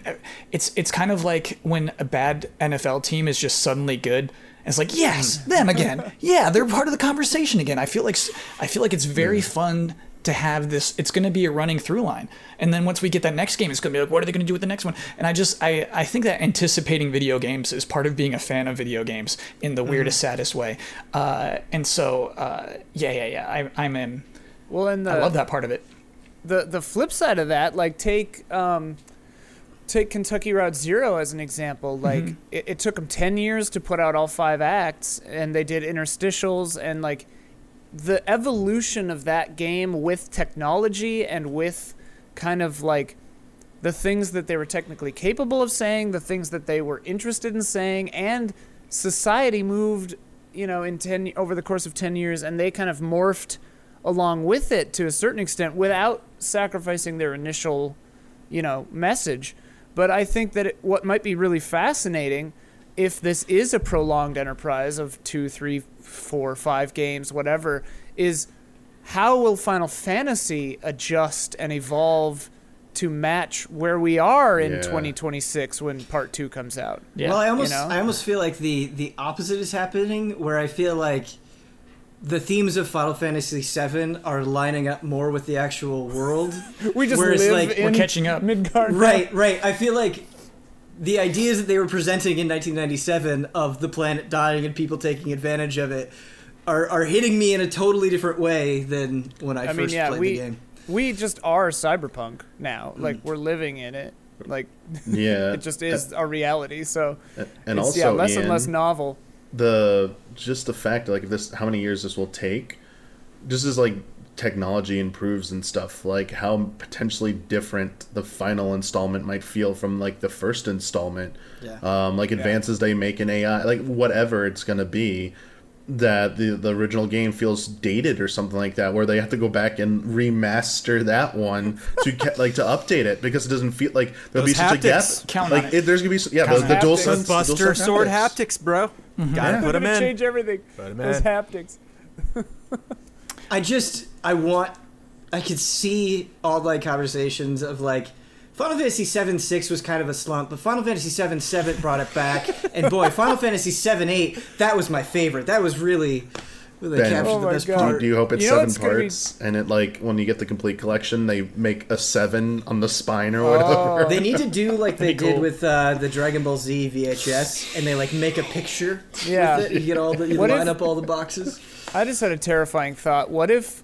A: it's it's kind of like when a bad NFL team is just suddenly good. It's like yes, them again. Yeah, they're part of the conversation again. I feel like I feel like it's very fun to have this it's going to be a running through line. And then once we get that next game it's going to be like what are they going to do with the next one? And i just i i think that anticipating video games is part of being a fan of video games in the weirdest saddest way. Uh and so uh yeah yeah yeah i i'm in.
D: Well, and the,
A: i love that part of it.
D: The the flip side of that, like take um, take Kentucky Route Zero as an example. Like it, it took them ten years to put out all five acts, and they did interstitials and like the evolution of that game with technology and with kind of like the things that they were technically capable of saying, the things that they were interested in saying, and society moved, you know, in ten over the course of ten years, and they kind of morphed along with it to a certain extent without sacrificing their initial, you know, message. But I think that it, what might be really fascinating, if this is a prolonged enterprise of two, three, four, or five games, whatever, is how will Final Fantasy adjust and evolve to match where we are in
B: Yeah.
D: 2026 when Part Two comes out?
A: Yeah.
C: Well, I almost
D: know?
C: I almost feel like the the opposite is happening, where I feel like the themes of Final Fantasy VII are lining up more with the actual world. *laughs*
D: We just
C: Whereas,
D: live
C: like,
D: in
A: we're catching up.
D: Midgar.
C: right, right. I feel like the ideas that they were presenting in 1997 of the planet dying and people taking advantage of it are, are hitting me in a totally different way than when I,
D: I
C: first
D: mean, yeah,
C: played
D: we
C: the game.
D: we just are cyberpunk now. Mm. Like we're living in it. Like
B: Yeah, *laughs*
D: it just is our reality. So
B: And
D: it's,
B: also,
D: yeah, less
B: Ian,
D: and less novel.
B: the just the fact like if this how many years this will take, just as like technology improves and stuff, like how potentially different the final installment might feel from like the first installment.
C: Yeah.
B: Um, like advances they make in AI, like whatever it's gonna be. That the the original game feels dated or something like that, where they have to go back and remaster that one *laughs* to get like to update it because it doesn't feel like there'll
E: Those
B: be such a gap.
E: haptics.
A: Count
B: like
A: on it.
B: there's gonna be s- yeah
A: Count
B: the, the
A: on it.
B: dual
D: Haptics.
B: sense
E: Buster sword haptics, bro. Gotta
B: Yeah.
E: put
D: We're
E: them
D: gonna
E: in.
D: change everything.
E: Put 'em
D: Those
E: in.
D: haptics. *laughs*
C: I just I want I could see all like conversations of like Final Fantasy VII six was kind of a slump, but Final Fantasy VII seven brought it back, *laughs* and boy, Final Fantasy seven eight that was my favorite. That was really really
B: Ben,
C: captured
D: Oh
C: the best
D: God.
C: part.
B: Do you hope it's
D: You know
B: seven
D: what's gonna be-
B: parts and it like when you get the complete collection they make a seven on the spine or whatever?
C: They need to do like they
A: That'd
C: did
A: cool.
C: with uh, the Dragon Ball Z VHS, and they like make a picture
D: Yeah.
C: with it. You get all the you *laughs*
D: What
C: line
D: if-
C: up all the boxes.
D: I just had a terrifying thought. What if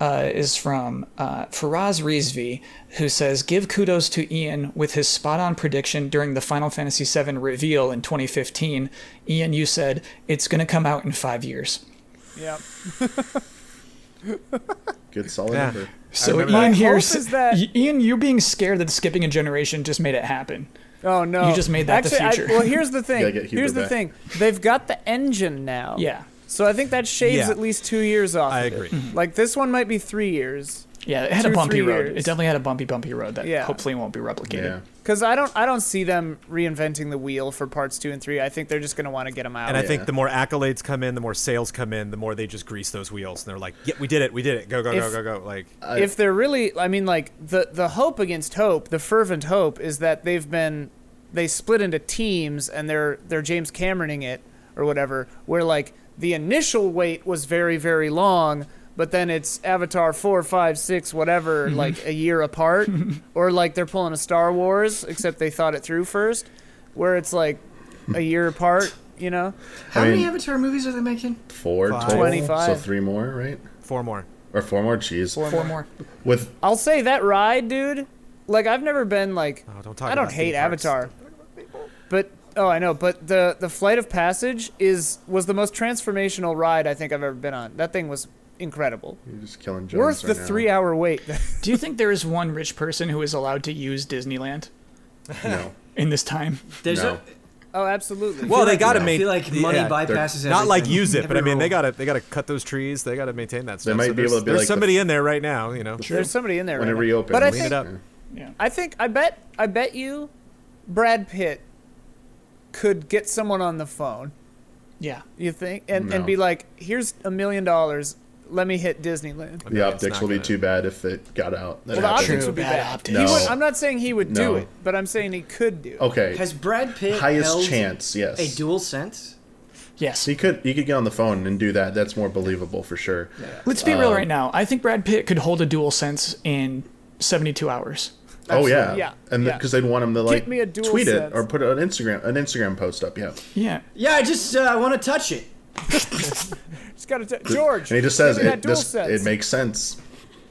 A: uh, is from uh, Faraz Rizvi, who says, "Give kudos to Ian with his spot-on prediction during the Final Fantasy VII reveal in 2015. Ian, you said it's going to come out in five years."
D: Yeah. *laughs*
B: Good solid
E: Yeah.
B: number.
A: So Ian
D: that.
A: here,
D: My hope
A: s-
D: is that-
A: Ian, you being scared that skipping a generation just made it happen.
D: Oh no!
A: You just made that the
D: Actually, I-
A: future.
D: well, here's the *laughs* thing.
B: Gotta get Huber
D: Here's the
B: back.
D: thing. They've got the engine now.
A: Yeah,
D: So I think that shaves
E: Yeah.
D: at least two years off.
E: I
D: of it.
E: agree. Mm-hmm.
D: Like this one might be three years.
A: yeah, it had a bumpy
D: three
A: road.
D: years.
A: It definitely had a bumpy, bumpy road that
D: Yeah.
A: hopefully won't be replicated.
B: Yeah.
D: Because I don't, I don't see them reinventing the wheel for parts two and three. I think they're just gonna want to get them out.
E: And I
B: Yeah.
E: think the more accolades come in, the more sales come in, the more they just grease those wheels. And they're like, yeah, we did it. We did it. Go, go, go,
D: If-
E: go, go. Like,
B: I-
D: if they're really, I mean, like the the hope against hope, the fervent hope is that they've been, they split into teams and they're they're James Cameroning it or whatever, where like the initial wait was very very long, but then it's Avatar four, five, six, whatever, mm-hmm. like a year apart, *laughs* or like they're pulling a Star Wars, except they thought it through first, where it's like a year apart, you know. *laughs*
C: how
B: I
C: many Avatar movies are they making?
B: Four
E: Five.
B: total.
D: 25.
B: So three more, right?
E: four more.
B: Or four more? Jeez.
A: Four more.
B: With
D: I'll say that ride, dude. Like I've never been like
E: Oh, don't talk
D: I don't
E: about
D: hate
E: theme parks.
D: Avatar. But oh, I know, but the the Flight of Passage is was the most transformational ride I think I've ever been on. That thing was incredible.
B: you're just killing Jones
D: Worth the
B: now.
D: 3-hour wait. *laughs*
A: Do you think there is one rich person who is allowed to use Disneyland
B: No.
A: in this time?
C: There's
B: No.
C: a,
D: oh, absolutely.
E: Well, they
C: like-
E: got to
C: I
E: make.
C: feel like money
E: yeah,
C: bypasses
E: Not like use it, but I mean they got to they got to cut those trees. They got to maintain that stuff.
B: might
E: So
B: be able
E: there's-
B: to be
E: There's
B: like the-
E: somebody in there right now. You know.
D: There's somebody in there
B: when
D: right
B: it
D: now.
B: reopens.
D: But I
E: Clean
D: think
E: it up.
A: Yeah.
D: I think I bet I bet you Brad Pitt could get someone on the phone.
A: Yeah.
D: You think? And
B: No.
D: and be like, "Here's a million dollars. Let me hit Disneyland."
B: The optics
E: not
B: will be
E: gonna-
B: too bad if it got out. That
D: Well, the optics
A: True,
D: would be
A: bad
D: bad.
A: optics.
B: No.
D: would, I'm not saying he would do it, but I'm saying he could do it.
B: Okay.
C: has Brad Pitt
B: Highest
C: held
B: chance, yes.
C: a DualSense?
A: Yes.
B: He could he could get on the phone and do that. That's more believable for sure.
A: Let's be real
B: Um,
A: right now. I think Brad Pitt could hold a DualSense in 72 hours.
B: Oh yeah,
D: yeah,
B: and
D: yeah.
B: because they'd want him to like
D: me a dual
B: tweet
D: sense.
B: it or put an Instagram an Instagram post up. Yeah,
A: Yeah.
C: Yeah, I just uh, want to touch it. *laughs*
D: Just gotta t- George.
B: and he just says
D: give that
B: it.
D: dual
B: This,
D: sense.
B: it makes sense.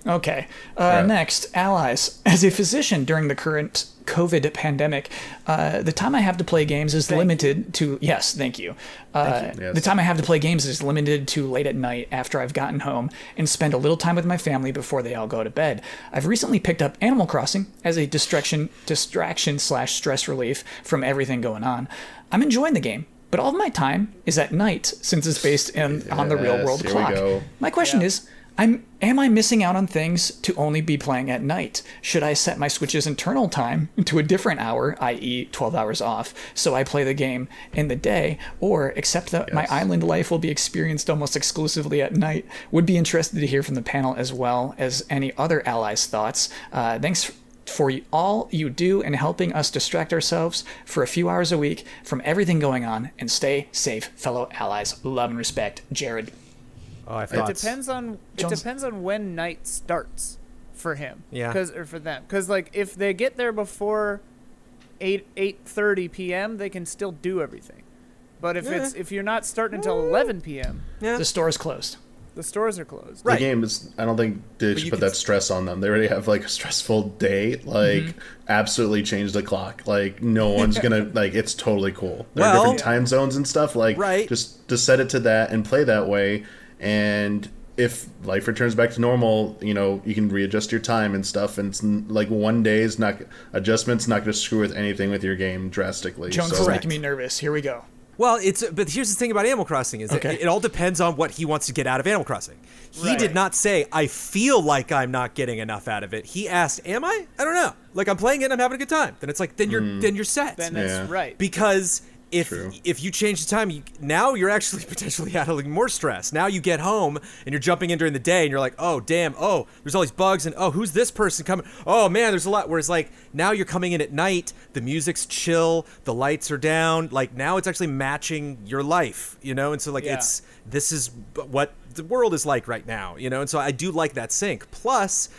A: Okay. Uh,
B: Right.
A: Next, allies. *laughs* As a physician during the current COVID pandemic, uh, the time I have to play games is limited to. Yes, thank you. Uh,
B: Yes.
A: The time I have to play games is limited to late at night after I've gotten home and spend a little time with my family before they all go to bed. I've recently picked up Animal Crossing as a distraction, distraction slash stress relief from everything going on. I'm enjoying the game. But all of my time is at night since it's based in, on the real
B: Yes,
A: world
B: here we
A: clock.
B: go.
A: My question
D: Yeah.
A: is, I'm am I missing out on things to only be playing at night? Should I set my Switch's internal time *laughs* to a different hour, i.e., 12 hours off, so I play the game in the day, or accept that my island life will be experienced almost exclusively at night? Would be interested to hear from the panel as well as any other allies' thoughts. Uh, thanks for all you do in helping us distract ourselves for a few hours a week from everything going on, and stay safe, fellow allies. Love and respect, Jared.
E: Oh, I have
D: It
E: thoughts.
D: depends on it depends on when night starts for him.
E: Yeah.
D: Cause or for them. Cause like if they get there before eight eight thirty p.m., they can still do everything. But if it's if you're not starting until eleven p.m.,
E: Yeah.
A: The store is closed.
D: the stores are closed.
E: Right.
B: The game is. I don't think they should put
E: can
B: that stress on them. They already have like a stressful day. Like,
E: Mm-hmm.
B: absolutely change the clock. Like, no one's gonna *laughs* like. It's totally cool. There are
E: Well-
B: different time zones and stuff. Like,
E: Right.
B: Just to set it to that and play that way. And if life returns back to normal, you know, you can readjust your time and stuff. And it's like one day is not adjustments not going to screw with anything with your game drastically.
A: Jones
B: so,
A: is making me nervous. Here we go.
E: Well, it's but here's the thing about Animal Crossing is
A: Okay.
E: that it all depends on what he wants to get out of Animal Crossing. He
D: Right.
E: did not say I feel like I'm not getting enough out of it. He asked, "Am I? I don't know. Like I'm playing it and I'm having a good time." Then it's like then you're mm. then you're set.
D: Then
B: Yeah.
D: it's right.
E: because if
B: True.
E: if you change the time, you, now you're actually *laughs* potentially adding more stress. Now you get home and you're jumping in during the day, and you're like, oh damn, oh there's all these bugs, and oh who's this person coming? Oh man, there's a lot. Whereas like now you're coming in at night, the music's chill, the lights are down. Like now it's actually matching your life, you know. And so like
D: Yeah.
E: it's this is what the world is like right now, you know. And so I do like that sync. Plus that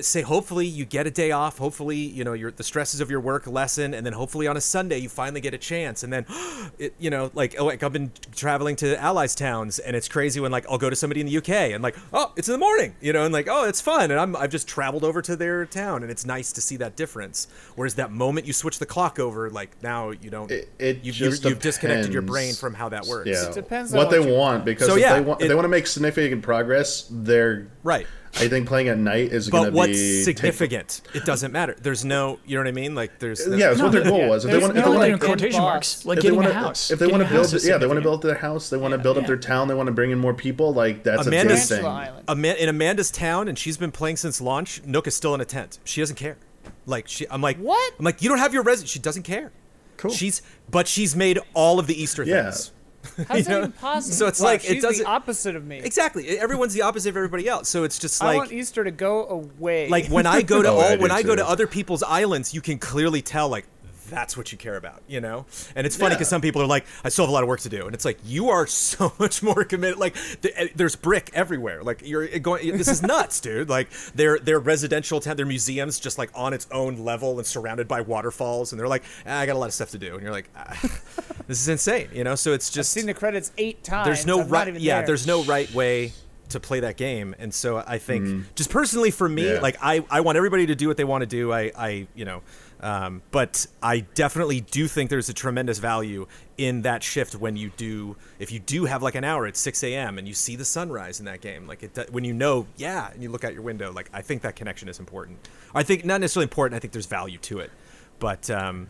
E: say hopefully you get a day off hopefully you know your the stresses of your work lessen and then hopefully on a sunday you finally get a chance. And then *gasps* it, you know like oh like i've been traveling to allies towns and it's crazy when like i'll go to somebody in the uk and like oh it's in the morning you know and like oh it's fun. And i'm i've just traveled over to their town and it's nice to see that difference. Whereas that moment you switch the clock over like now you don't
B: It, it
E: you've,
B: just
E: you've, you've disconnected your brain from how that works.
B: Yeah,
D: It depends on
B: what
D: what
B: they want because
E: So,
B: if
E: yeah,
B: they want if
E: it-
B: they want to make significant progress, they're
E: right
B: I think playing at night is going
E: but
B: to
E: what's
B: be
E: significant it doesn't matter there's no you know what i mean like there's
B: Yeah, that's what their goal
D: yeah.
B: was. If they
D: There's
B: want, if they want
A: like
B: to,
A: quotation marks, like
B: if they
A: getting
B: want
A: a house.
B: if they want to build, yeah, they want to build their house. They want to build up
A: yeah.
B: their town. They want to bring in more people. Like that's
E: Amanda's-
B: a big thing.
D: Island.
E: Ama- in Amanda's town, and she's been playing since launch. Nook is still in a tent. She doesn't care. Like she, I'm like,
D: What?
E: I'm like, you don't have your resident. She doesn't care.
A: Cool.
E: She's, but she's made all of the Easter
B: Yeah.
E: things. *laughs*
D: How's
E: you
D: that
E: know?
D: even possible?
E: So it's
D: Wow,
E: like, it doesn't-
D: the opposite of me.
E: Exactly. Everyone's the opposite of everybody else. So it's just like I
D: want Easter to go away.
E: like when I go *laughs* to
B: Oh,
E: all,
B: I do
E: when I go
B: too.
E: to other people's islands, you can clearly tell like. That's what you care about, you know. And it's funny
B: Yeah.
E: because some people are like, "I still have a lot of work to do," and it's like you are *laughs* so much more committed. Like, th- eh, there's brick everywhere. Like, you're going. This is nuts, *laughs* dude. Like, they're they're residential town, they're museums, just like on its own level and surrounded by waterfalls. And they're like, ah, "I got a lot of stuff to do," and you're like, ah, *laughs* "This is insane," you know. So it's
D: I've
E: just
D: seen the credits eight times.
E: there's no
D: I'm not
E: right
D: even
E: yeah
D: there.
E: there's no right way to play that game and so i think just personally for me.
B: Yeah.
E: like i i want everybody to do what they want to do i i you know um, but i definitely do think there's a tremendous value in that shift when you do if you do have like an hour at 6 a.m and you see the sunrise in that game like it when you know yeah and you look out your window like i think that connection is important i think not necessarily important i think there's value to it but um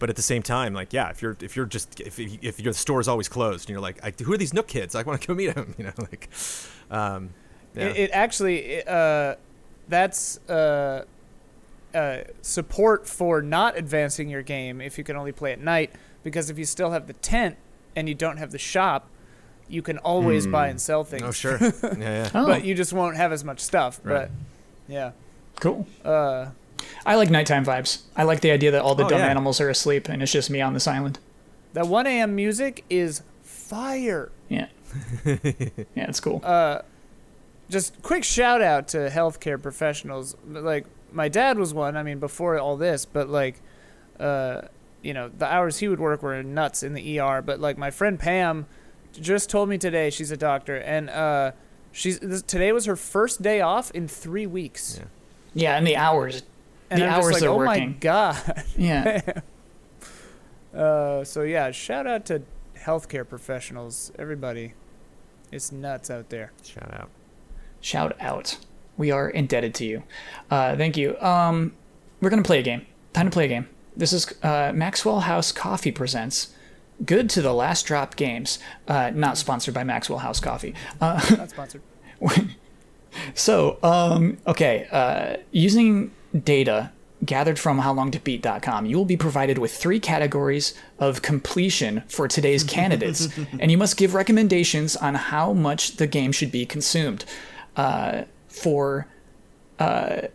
E: but at the same time, like, yeah, if you're if you're just if if your store is always closed and you're like, I, who are these Nook kids? I want to go meet them. *laughs* You know, like, um, yeah.
D: It, it actually, uh, that's uh, uh, support for not advancing your game if you can only play at night. Because if you still have the tent and you don't have the shop, you can always buy and sell things.
E: oh sure, *laughs* yeah, yeah.
A: Oh,
D: But you just won't have as much stuff.
E: Right.
D: But yeah,
A: cool.
D: uh,
A: I like nighttime vibes. I like the idea that all the
E: Oh,
A: dumb
E: yeah.
A: animals are asleep and it's just me on this island.
D: that 1 a.m. music is fire.
A: Yeah. *laughs* yeah, it's cool.
D: uh, just quick shout out to healthcare professionals. Like my dad was one. I mean, before all this, but like, uh, you know, the hours he would work were nuts in the ER. But like my friend Pam just told me today, she's a doctor, and uh, She's this, today was her first day off in three weeks,
E: Yeah.
A: Yeah, and the hours.
D: and
A: the
D: I'm
A: hours
D: just like,
A: they're
D: oh
A: working.
D: my god.
A: Yeah. *laughs*
D: Uh, so yeah, shout out to healthcare professionals, everybody. It's nuts out there.
E: Shout out.
A: Shout out. We are indebted to you. Uh, thank you. Um, we're gonna play a game. Time to play a game. This is uh, Maxwell House Coffee presents Good to the Last Drop Games. Uh, not sponsored by Maxwell House Coffee. Uh, *laughs*
D: Not sponsored.
A: so, um, okay, uh, using data gathered from howlongtobeat.com, you will be provided with three categories of completion for today's *laughs* candidates, and you must give recommendations on how much the game should be consumed. Uh, for uh,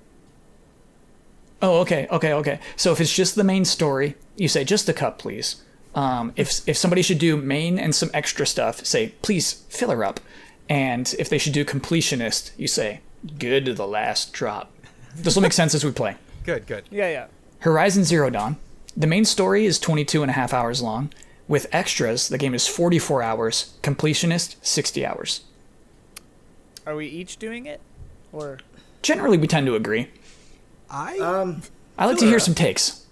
A: oh, okay, okay, okay. So if it's just the main story, you say just a cup, please. Um, if if somebody should do main and some extra stuff, say please fill her up. And if they should do completionist, you say good to the last drop. This will make sense as we play. *laughs*
E: Good, good.
D: Yeah, yeah.
A: Horizon Zero Dawn. The main story is 22 and a half hours long. With extras, the game is 44 hours. Completionist, 60 hours.
D: Are we each doing it, or
A: Generally, we tend to agree.
E: I
C: Um,
A: I like to hear
C: up.
A: some takes.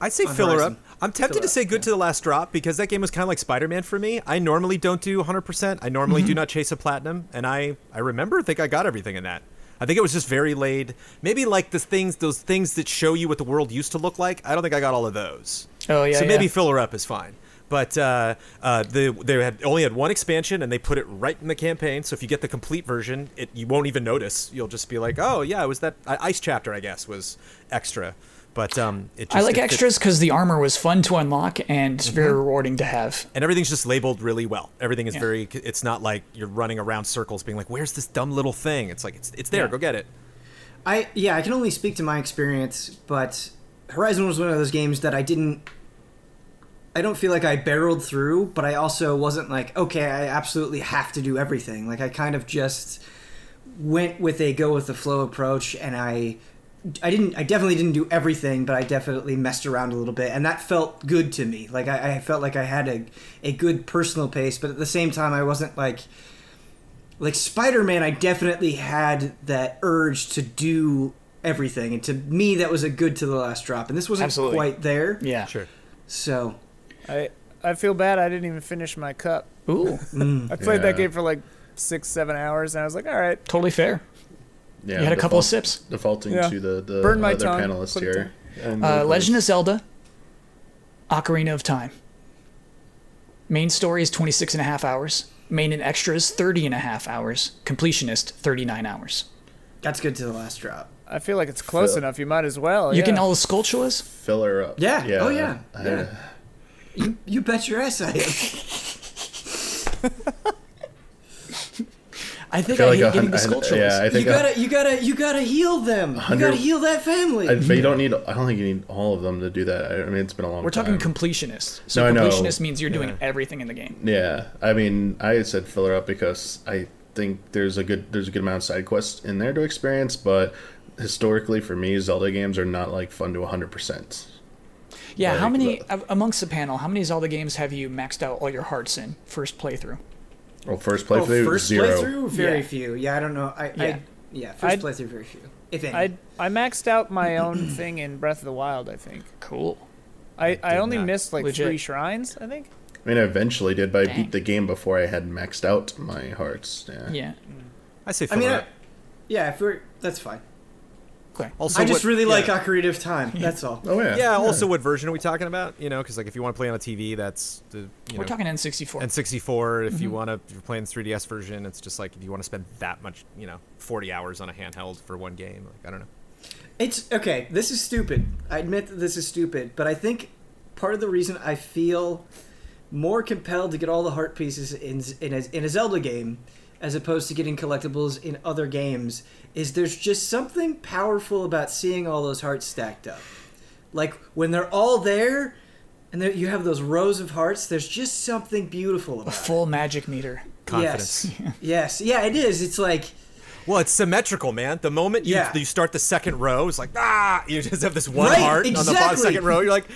E: I'd say
C: On
E: fill her up. I'm tempted
C: Fill
E: to
C: her
E: say
C: up,
E: good
C: yeah.
E: to the last drop because that game was kind of like Spider-Man for me. I normally don't do 100%. I normally
C: Mm-hmm.
E: do not chase a platinum, and I I remember think I got everything in that. I think it was just very laid. Maybe like the things those things that show you what the world used to look like. I don't think I got all of those.
A: Oh, yeah.
E: so maybe
A: yeah.
E: fill her up is fine. But uh, uh, the, they had only had one expansion, and they put it right in the campaign. So if you get the complete version, it you won't even notice. You'll just be like, "Oh yeah, it was that ice chapter, I guess, was extra." But um, it just,
A: I like
E: it
A: extras because the armor was fun to unlock and it's very rewarding to have.
E: and everything's just labeled really well. Everything is
A: Yeah.
E: very. It's not like you're running around circles, being like, "Where's this dumb little thing?" It's like it's it's there.
A: Yeah.
E: Go get it.
C: I yeah, I can only speak to my experience, but Horizon was one of those games that I didn't. I don't feel like I barreled through, but I also wasn't like, okay, I absolutely have to do everything. Like I kind of just went with a go with the flow approach, and I, I didn't, I definitely didn't do everything, but I definitely messed around a little bit, and that felt good to me. Like I, I felt like I had a, a good personal pace, but at the same time, I wasn't like like spider-man i definitely had that urge to do everything and to me that was a good to the last drop and this wasn't
A: Absolutely.
C: quite there
A: Yeah.
E: Sure.
C: so
D: I I feel bad I didn't even finish my cup.
A: Ooh, *laughs*
D: I played that game for like six, seven hours, and I was like, all right,
A: totally fair.
B: Yeah,
A: you had a couple of sips.
B: Defaulting
D: Yeah.
B: to the the
D: Burn my
B: other
D: tongue,
B: panelists here. And
A: Uh, Legend of Zelda, Ocarina of Time. Main story is 26 and a half hours. Main and extras, 30 and a half hours. Completionist, 39 hours.
C: that's good to the last drop
D: I feel like it's close
B: Phil.
D: enough. You might as well.
A: You
D: yeah.
A: can all the Skulltulas?
B: fill her up.
C: Yeah. Oh, yeah.
B: I-
C: Yeah. You, you bet your ass i am
A: I think
B: feel
A: I,
B: like
A: hate
B: a
A: getting
B: hun-
A: the
B: I-
A: Skulltulas.
B: yeah, I
C: you
B: think a-
C: gotta you gotta you gotta heal them you gotta heal that family
B: I, but you don't need. I don't think you need all of them to do that. I, I mean, it's been a long.
A: We're talking
B: time.
A: completionist. So
B: No,
A: completionist means you're doing
E: Yeah.
A: everything in the game.
B: Yeah, I mean, I said fill her up because I think there's a good there's a good amount of side quests in there to experience, but historically for me, Zelda games are not like fun to 100. percent
A: Yeah, how many,
B: the-
A: amongst the panel, how many Zelda games have you maxed out all your hearts in first playthrough?
B: Well, first
C: oh,
B: playthrough
C: first
B: zero.
C: playthrough very
A: Yeah.
C: few yeah i don't know i
A: Yeah.
C: I, yeah 1st
D: I'd-
C: playthrough very few if any
D: I I maxed out my own *clears throat* thing in Breath of the Wild. I think
A: Cool.
D: I, I only missed like
A: Legit.
D: three shrines. I think.
B: I mean, I eventually did, but I beat the game before I had maxed out my hearts. Yeah.
A: Yeah. Mm.
E: I say
C: i mean I, yeah if we're that's fine
A: Okay.
E: Also,
C: i just
E: what-
C: really
E: yeah.
C: like ocarina of time *laughs* that's all
B: Oh yeah.
E: Yeah. Also, what version are we talking about? You know, because like if you want to play on a TV, that's the you
A: We're
E: know,
A: talking N64.
E: N64. If you mm-hmm. want to, if you're playing 3DS version, it's just like if you want to spend that much, you know, 40 hours on a handheld for one game. Like I don't know.
C: It's okay. This is stupid. I admit that this is stupid, but I think part of the reason I feel more compelled to get all the heart pieces in in a, in a Zelda game as opposed to getting collectibles in other games is there's just something powerful about seeing all those hearts stacked up. Like when they're all there and there, you have those rows of hearts, there's just something beautiful
A: a
C: about it.
A: full magic meter.
E: Confidence.
C: Yes. yes. Yeah, it is. It's like
E: Well, it's symmetrical, man. The moment you,
C: Yeah.
E: you start the second row, it's like ah, you just have this one
C: Right,
E: heart on the bottom second row. You're like,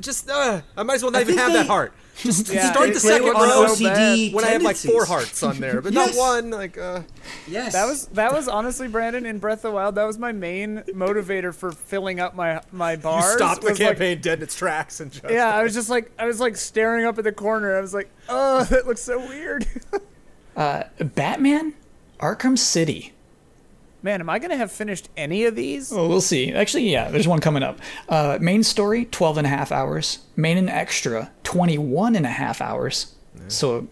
E: just uh, I might as well not
C: I
E: even
C: think
E: have that heart. *laughs* Just
D: Yeah,
E: start the
C: play
E: second
C: on
E: row
D: so.
C: OCD
E: when I have like four hearts on there, but
C: Yes.
E: not one. Like, uh,
C: Yes.
D: That was that was honestly Brandon in Breath of the Wild. That was my main motivator for filling up my my
E: you
D: bars.
E: stop the
D: was, like,
E: campaign dead in its tracks and just
D: yeah, I was just like I was like staring up at the corner. I was like, oh, that looks so weird. *laughs*
A: Batman, Arkham City.
D: Man, am I gonna have finished any of these?
A: Well, we'll see. Actually, yeah, there's one coming up. Uh, main story, 12 and a half hours. Main and extra, 21 and a half hours. So,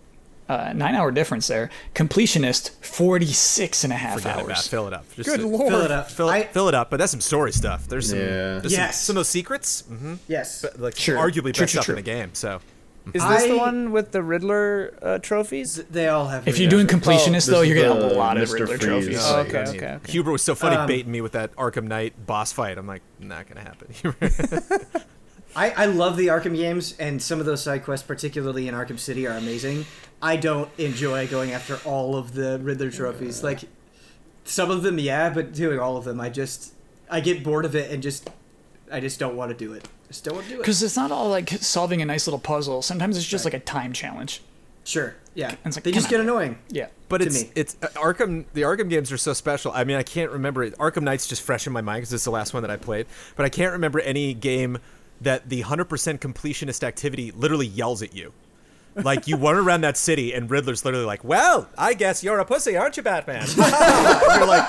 A: uh, nine hour difference there. Completionist, 46 and a half
E: forget it, Matt.
A: hours.
E: Fill it up. Just
D: Good lord.
C: Fill it up.
E: Fill,
C: I,
E: fill it up, but that's some story stuff. There's some,
B: Yeah.
E: there's
C: Yes.
E: some, some of those secrets, mm-hmm.
C: yes.
E: like
A: Sure.
E: arguably
A: True,
E: best
A: true,
E: stuff in the game. So
D: Is this the one with the Riddler uh, trophies?
C: They all have.
A: If you're doing
C: Riddler.
A: completionist,
B: this
A: though, you're getting a
B: the
A: lot of
B: Mr.
A: Riddler
B: Freeze.
A: trophies.
D: Oh,
B: Oh,
D: okay, okay, okay.
E: Huber was so funny
C: Um,
E: baiting me with that Arkham Knight boss fight. I'm like, not gonna happen. *laughs*
C: I, I love the Arkham games, and some of those side quests, particularly in Arkham City, are amazing. I don't enjoy going after all of the Riddler trophies. Like some of them, yeah, but doing all of them, I just I get bored of it and just I just don't want to do it. Just don't want to do it.
A: Because it's not all like solving a nice little puzzle. Sometimes it's just like a time challenge.
C: Sure, yeah,
A: it's like,
C: they just
A: on.
C: get annoying.
A: Yeah.
E: But
C: to
E: it's
C: me.
E: it's uh, Arkham. The Arkham games are so special. I mean, I can't remember it. Arkham Knight's just fresh in my mind because it's the last one that I played. But I can't remember any game that the hundred percent completionist activity literally yells at you. Like you run around that city and Riddler's literally like, "Well, I guess you're a pussy, aren't you, Batman?" *laughs* You're like,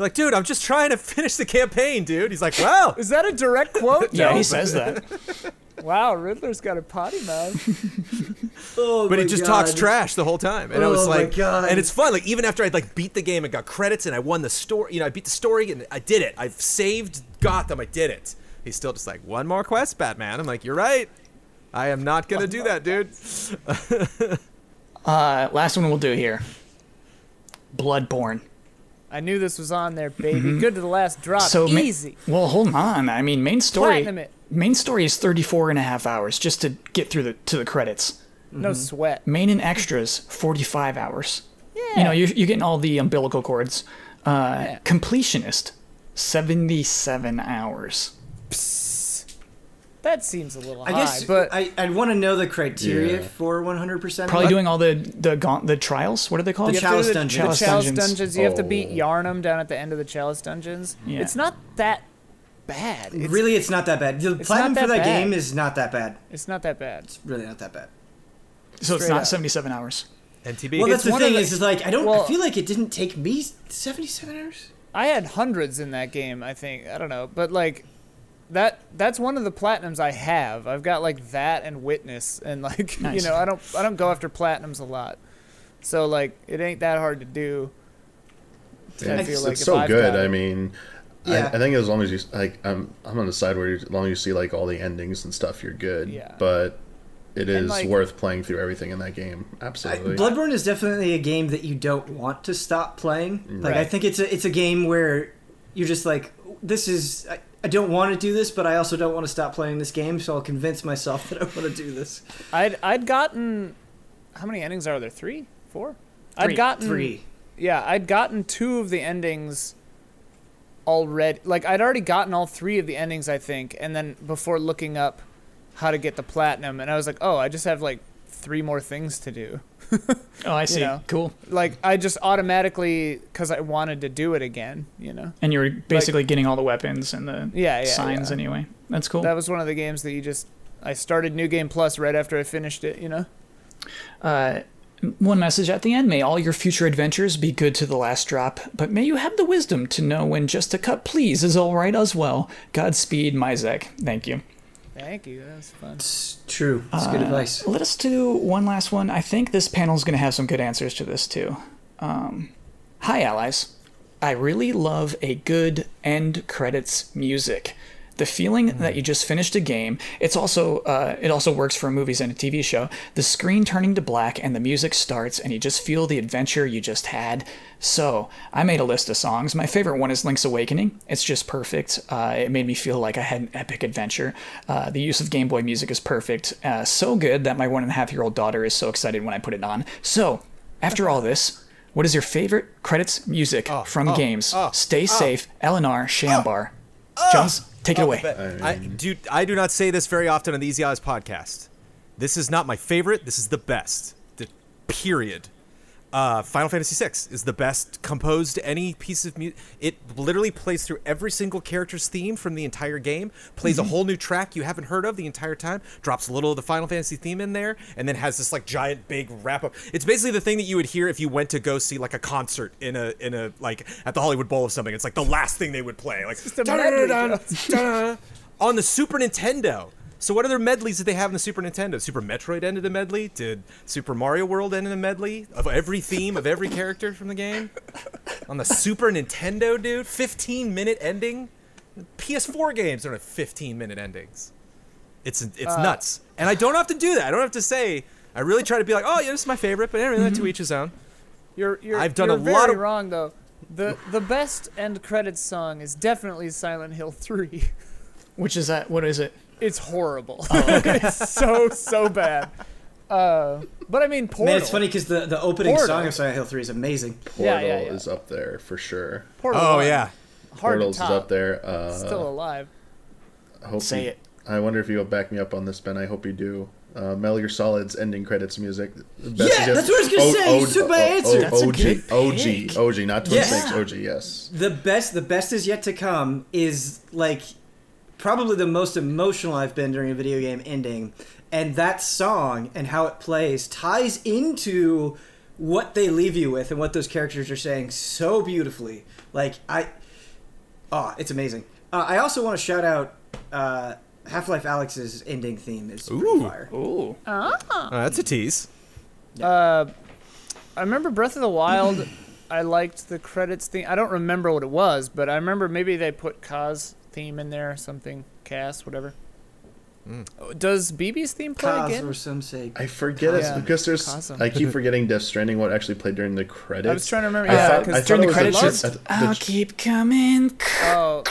E: "You're like, dude, I'm just trying to finish the campaign, dude." He's like, wow.
D: Is that a direct quote?
A: Yeah, *laughs*
D: No,
A: he says that. *laughs*
D: Wow, Riddler's got a potty mouth. *laughs*
C: Oh,
E: but
C: my
E: he just
C: God.
E: talks trash the whole time, and I was
C: Oh my
E: like,
C: God.
E: and it's fun. Like even after I'd like beat the game and got credits and I won the story, you know, I beat the story and I did it. I've saved Gotham. I did it. He's still just like one more quest, Batman. I'm like, you're right. I am not gonna do that, dude.
A: Uh, last one we'll do here Bloodborne.
D: I knew this was on there, baby. Good to the last drop.
A: So ma-
D: Easy.
A: well, hold on. I mean, main story. Main story is 34 and a half hours just to get through the to the credits.
D: No sweat.
A: Main and extras 45 hours.
D: Yeah.
A: You know, you're, you're getting all the umbilical cords. Uh,
D: Yeah.
A: Completionist 77 hours.
D: That seems a little
C: I
D: high,
C: guess,
D: but
C: I I'd want to know the criteria
B: Yeah.
C: for 100. percent
A: Probably doing all the the gaunt, the trials. What are they called?
C: The
D: You have to do
C: Chalice
D: the,
C: Dungeons.
D: The
A: Chalice
D: Chalice
A: Dungeons.
D: dungeons. You have to beat
B: Oh.
D: Yharnam down at the end of the Chalice dungeons.
A: Yeah.
D: It's not that bad. It's,
C: really, it's not that bad. The
D: It's
C: platinum
D: not
C: for
D: that
C: that
D: bad.
C: game is not that bad.
D: It's not that bad.
C: It's really not that bad.
A: so it's
D: straight
A: not
D: up.
A: 77 hours.
E: NTB.
C: Well, that's
D: It's
C: the
D: one of
C: thing
D: the-
C: is, is like I don't.
D: well-
C: I feel like it didn't take me 77 hours.
D: I had hundreds in that game. I think I don't know, but like that that's one of the platinums I have. I've got like that and Witness, and like *laughs* you know I don't I don't go after platinums a lot, so like it ain't that hard to do. I
B: It's,
D: feel like
B: it's so
D: I've
B: good.
D: got
B: I mean,
C: Yeah.
B: I, I think as long as you like, I'm I'm on the side where you, as long as you see like all the endings and stuff, you're good.
D: Yeah.
B: But it
D: And,
B: is
D: like-
B: worth playing through everything in that game.
C: I,
B: Absolutely.
C: Bloodborne is definitely a game that you don't want to stop playing. Like I think it's a it's a game where you're just like this is I, I don't want to do this, but I also don't want to stop playing this game, so I'll convince myself *laughs* that I want to do this.
D: I'd I'd gotten how many endings are there? Three, four?
A: Three.
D: I'd gotten
C: Three.
D: Yeah, I'd gotten two of the endings already. Like I'd already gotten all three of the endings, I think, and then before looking up how to get the platinum, and I was like, oh, I just have like three more things to do. *laughs*
A: Oh, I see.
D: know.
A: Cool.
D: Like I just automatically because I wanted to do it again. You know,
A: And you're basically getting all the weapons and the
D: Yeah, yeah,
A: signs
D: yeah.
A: anyway. That's cool.
D: that was one of the games that you just. I started New Game Plus right after I finished it. You know.
A: Uh, one message at the end may all your future adventures be good to the last drop, but may you have the wisdom to know when just a cut please is all right as well. Godspeed, Myzek. Thank you.
D: Thank you. That was fun.
C: It's true. It's good
A: Uh,
C: advice.
A: Let us do one last one. I think this panel is going to have some good answers to this too. Um, hi, allies. I really love a good end credits music. The feeling that you just finished a game. It's also uh, it also works for movies and a TV show. The screen turning to black and the music starts, and you just feel the adventure you just had. So I made a list of songs. My favorite one is Link's Awakening. It's just perfect. Uh, it made me feel like I had an epic adventure. Uh, the use of Game Boy music is perfect. Uh, so good that my one and a half year old daughter is so excited when I put it on. So after all this, What is your favorite credits music from
E: oh,
A: games?
E: oh,
A: Stay safe, Eleanor Shambar. Jones, take it oh, away.
E: I do. I do not say this very often on the Easy Allies podcast. This is not my favorite. This is the best. The period. Uh, Final Fantasy VI is the best composed any piece of music. It literally plays through every single character's theme from the entire game. Plays a whole new track you haven't heard of the entire time. Drops a little of the Final Fantasy theme in there, and then has this like giant big wrap up. It's basically the thing that you would hear if you went to go see like a concert in a in a like at the Hollywood Bowl of something. It's like the last thing they would play. Like *laughs* on the Super Nintendo. So what other medleys did they have in the Super Nintendo? Super Metroid ended a medley. Did Super Mario World end in a medley of every theme of every character from the game? On the Super Nintendo, dude, 15 minute ending. PS4 games don't have 15 minute endings. It's it's uh, nuts, and I don't have to do that. I don't have to say. I really try to be like, oh yeah, this is my favorite, but anyway, to mm-hmm. each his own.
D: You're, you're,
E: I've done
D: you're
E: a
D: very
E: lot of-
D: wrong though. The the best end credits song is definitely Silent Hill 3.
A: Which is that? What is it?
D: It's horrible. *laughs* it's so so bad. Uh, but I mean, Portal.
C: Man, it's funny because the, the opening
D: Portal.
C: song of Silent Hill 3 is amazing.
B: Portal
D: Yeah, yeah, yeah.
B: is up there for sure.
D: Portal
E: Oh
D: one,
E: yeah,
D: hard
B: Portals
D: to
B: is up there. Uh,
D: Still alive.
B: I hope
A: Say
B: you-
A: it.
B: I wonder if you'll back me up on this, Ben. I hope you do. Uh, Metal Gear Solid's ending credits music. Best
C: Yeah, that's what I was gonna say. You took my answer.
A: That's a
B: OG,
A: good
B: OG,
A: pick.
B: OG, not Twin
C: Yeah.
B: Snakes. OG, yes.
C: The best the best is yet to come is like probably the most emotional I've been during a video game ending. And that song and how it plays ties into what they leave you with and what those characters are saying so beautifully. Like I Oh, it's amazing. Uh, I also want to shout out uh, Half-Life Alyx's ending theme is
E: Ooh.
C: fire.
A: Ooh.
E: Oh, that's a tease.
D: Uh, I remember Breath of the Wild. *laughs* I liked the credits theme. I don't remember what it was, but I remember maybe they put Kass theme in there, something. Kass, whatever. Oh, Does BB's theme play
C: Cause
D: again?
C: or some say
B: I forget it
D: Yeah.
B: because there's.
D: Cosm.
B: I keep forgetting Death Stranding what actually played during the credits.
D: I was trying to remember.
B: I
D: Yeah,
B: I
D: because
B: thought
A: during
B: it
A: the
B: was
A: credits,
B: the-
A: it's,
B: I th- the-
A: I'll keep coming.
D: Oh.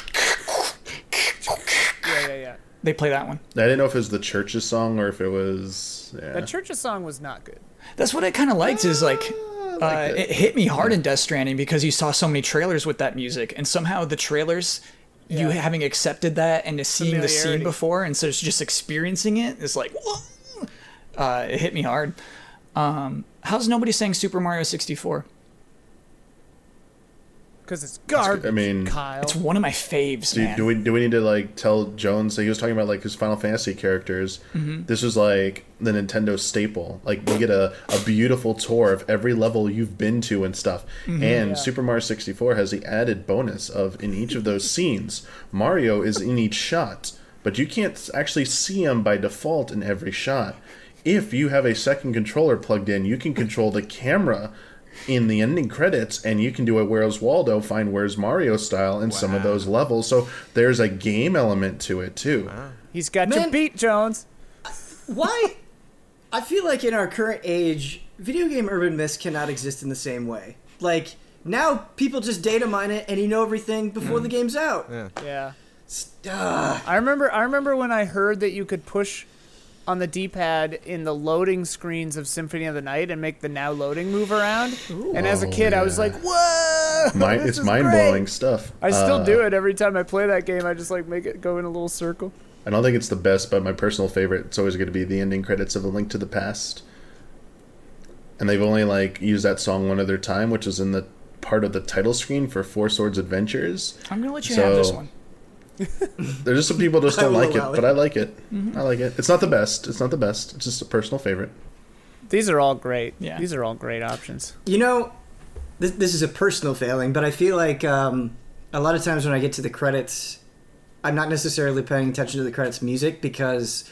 D: Yeah, yeah, yeah.
A: They play that one.
B: I didn't know if it was the CHVRCHES song or if it was. Yeah.
D: That CHVRCHES song was not good.
A: That's what I kind of liked. Is like, uh,
B: like
A: it hit me hard in Death Stranding because you saw so many trailers with that music, and somehow the trailers, you having accepted that and seeing the scene before, and so it's just experiencing it. It's like, whoa! Uh, it hit me hard. Um, how's nobody saying Super Mario 64?
D: Because it's garbage.
B: I mean,
D: Kyle.
A: It's one of my faves,
B: Do,
A: man.
B: do we do we need to like tell Jones that he was talking about like his Final Fantasy characters?
A: Mm-hmm.
B: This was like the Nintendo staple. Like you get a, a beautiful tour of every level you've been to and stuff.
A: Mm-hmm.
B: and
D: Yeah.
B: Super Mario 64 has the added bonus of in each of those scenes, Mario is in each shot, but you can't actually see him by default in every shot. If you have a second controller plugged in, you can control the camera in the ending credits and you can do a where's waldo find where's mario style in some of those levels so there's a game element to it too
D: He's got your beat, Jones.
C: Why? I feel like in our current age, video game urban myths cannot exist in the same way. Like now, people just data mine it, and you know everything before hmm. the game's out.
E: Yeah.
D: Yeah.
C: Ugh.
D: I remember. I remember when I heard that you could push on the D-pad in the loading screens of Symphony of the Night and make the now loading move around. And as a
B: Oh,
D: kid, I was
B: yeah.
D: like, "Whoa!"
B: Mind,
D: this
B: it's mind-blowing stuff
D: I still
B: Uh,
D: do it every time I play that game. I just like make it go in a little circle.
B: i don't think it's the best but my personal favorite it's always going to be the ending credits of a link to the past and they've only like used that song one other time which is in the part of the title screen for four swords adventures
A: I'm gonna let you
B: So-
A: have this one. *laughs*
B: there's just some people just don't like it
C: it.
B: but i like it i like it it's not the best it's not the best it's just a personal favorite
D: These are all great.
A: Yeah.
D: These are all great options.
C: You know, this, this is a personal failing, but I feel like um, a lot of times when I get to the credits, I'm not necessarily paying attention to the credits music because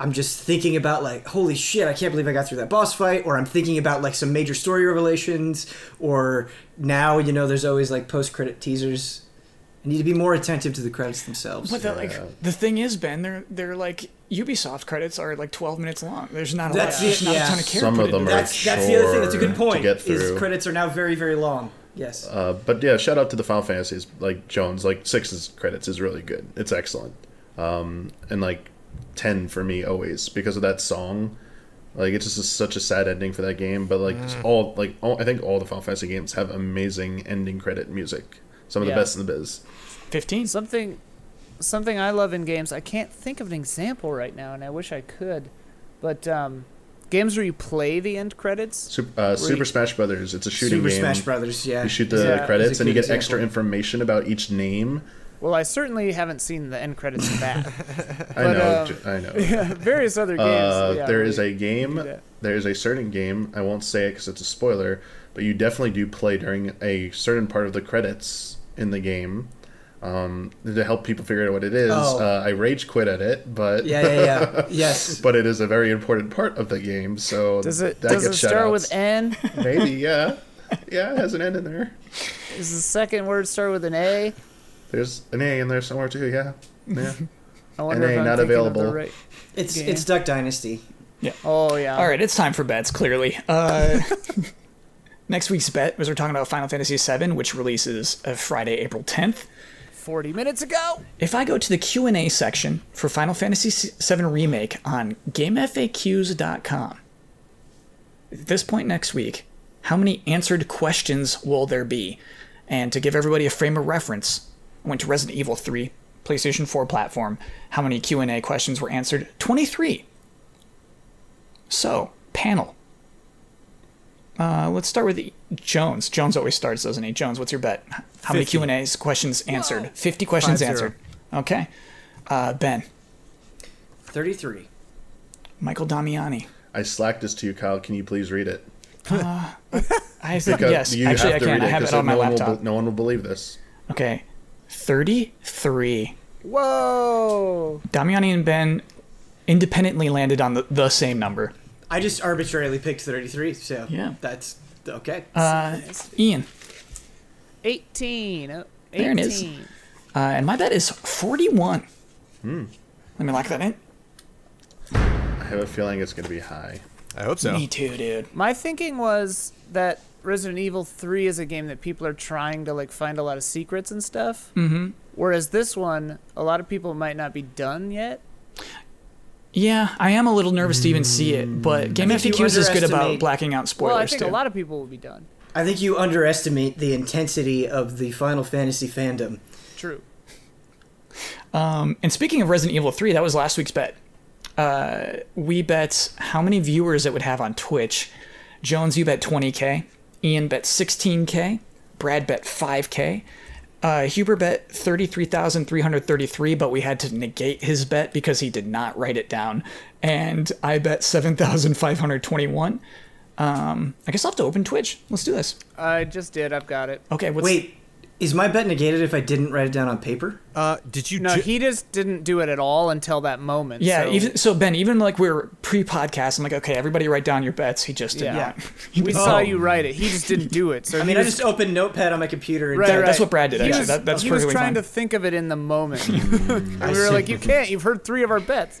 C: I'm just thinking about like, holy shit, I can't believe I got through that boss fight, or I'm thinking about like some major story revelations, or now you know there's always like post credit teasers. I need to be more attentive to the credits themselves.
A: But the, like the thing is, Ben, they're they're like Ubisoft credits are like 12 minutes long. There's not a
C: That's
A: lot. There's not
C: yeah.
A: a ton of care
B: Some of them are
A: that.
C: that's that's the other thing. That's a good point.
B: to get
C: Is
B: through.
C: credits are now very very long. Yes.
B: Uh, but yeah, shout out to the Final Fantasies like Jones. Like six's credits is really good. It's excellent. Um, and like ten for me always because of that song. Like it's just a, such a sad ending for that game. But like
D: Mm.
B: all like all, I think all the Final Fantasy games have amazing ending credit music. Some of
D: Yeah.
B: the best in the biz.
A: 15.
D: Something, something I love in games. I can't think of an example right now, and I wish I could. But um, games where you play the end credits.
B: Super, uh, Super
D: you-
B: Smash Brothers. It's a shooting
C: Super
B: game.
C: Smash Brothers, yeah.
B: You shoot the
D: Yeah,
B: credits and you
C: good
B: get extra information about each name.
D: Well, I certainly haven't seen the end credits of that. *laughs* *laughs*
B: I know,
D: um,
B: j- I know.
D: yeah, various other games.
B: Uh,
D: yeah,
B: there
D: where
B: is
D: you-
B: a game. There is a certain game. I won't say it because it's a spoiler, but you definitely do play during a certain part of the credits in the game. Um, to help people figure out what it is.
C: Oh.
B: Uh, I rage quit at it, but
C: yeah, yeah, yeah. *laughs* yes.
B: but it is a very important part of the game. So
D: Does it
B: that
D: does it start
B: shout-outs.
D: with N? *laughs*
B: Maybe, yeah, yeah. It has an N in there.
D: Is the second word start with an A?
B: There's an A in there somewhere too. Yeah, yeah. *laughs*
D: I wonder
B: NA
D: if I'm
B: not
D: thinking of the
B: available.
D: right-
C: It's
D: game.
C: it's Duck Dynasty. Yeah.
D: Oh yeah.
A: All right, it's time for bets, clearly. Uh, next week's bet was we're talking about Final Fantasy VII, which releases uh, Friday, April 10th.
D: Forty minutes ago.
A: If I go to the Q&A section for Final Fantasy VII Remake on GameFAQs.com, at this point next week, how many answered questions will there be? And to give everybody a frame of reference, I went to Resident Evil 3, PlayStation 4 platform. How many Q&A questions were answered? 23. So, panel. Uh, let's start with Jones. Jones always starts, doesn't he? Jones, what's your bet? How many Q and A's questions answered? Fifty questions
E: Five zero.
A: answered. Okay. Uh, ben,
C: Thirty-three.
A: Michael Damiani.
B: I slacked this to you, Kyle. Can you please read it?
A: I said yes.
B: you
A: Actually, I
B: have to
A: can.
B: read
A: I
B: it
A: have
B: 'cause
A: it on my
B: no one will
A: laptop.
B: be- no one will believe this.
A: Okay. Thirty-three.
D: Whoa.
A: Damiani and Ben independently landed on the, the same number.
C: I just arbitrarily picked thirty-three, so
A: Yeah.
C: that's okay.
A: Uh, Ian.
D: Eighteen. Oh,
A: There it is.
D: 18.
A: Uh, and my bet is 41. Let me lock that in.
B: I have a feeling it's going to be high.
E: I hope so.
A: Me too, dude.
D: My thinking was that Resident Evil 3 is a game that people are trying to like find a lot of secrets and stuff. Mm-hmm. Whereas this one, a lot of people might not be done yet.
A: Yeah, I am a little nervous to even see it, but Game
C: think
A: FAQs is good about blacking out spoilers
D: well, I think
A: too.
D: a lot of people will be done.
C: I think you underestimate the intensity of the Final Fantasy fandom.
D: True.
A: And speaking of Resident Evil 3, that was last week's bet. Uh, we bet how many viewers it would have on Twitch. Jones, you bet 20k. Ian bet 16k. Brad bet 5k. Uh, Huber bet 33,333, but we had to negate his bet because he did not write it down. And I bet 7,521. Um, I guess I'll have to open Twitch. Let's do this.
D: I just did. I've got it.
A: Okay, what's
C: Wait, is my bet negated if I didn't write it down on paper?
E: Uh, did you?
D: No,
E: ju-
D: he just didn't do it at all until that moment.
A: Yeah,
D: so
A: even so, Ben. Even like we are pre-podcast, I'm like, okay, everybody write down your bets. He just did
D: Yeah.
A: not. *laughs*
D: we saw you write it. He just didn't do it. So *laughs*
C: I
D: he
C: mean, I just opened Notepad on my computer and
D: Right,
A: That-
D: right.
A: that's what Brad did,
D: He
A: actually.
D: was,
A: That- that's
D: he was trying
A: fine.
D: to think of it in the moment. and *laughs* we were like, you can't. You've heard three of our bets.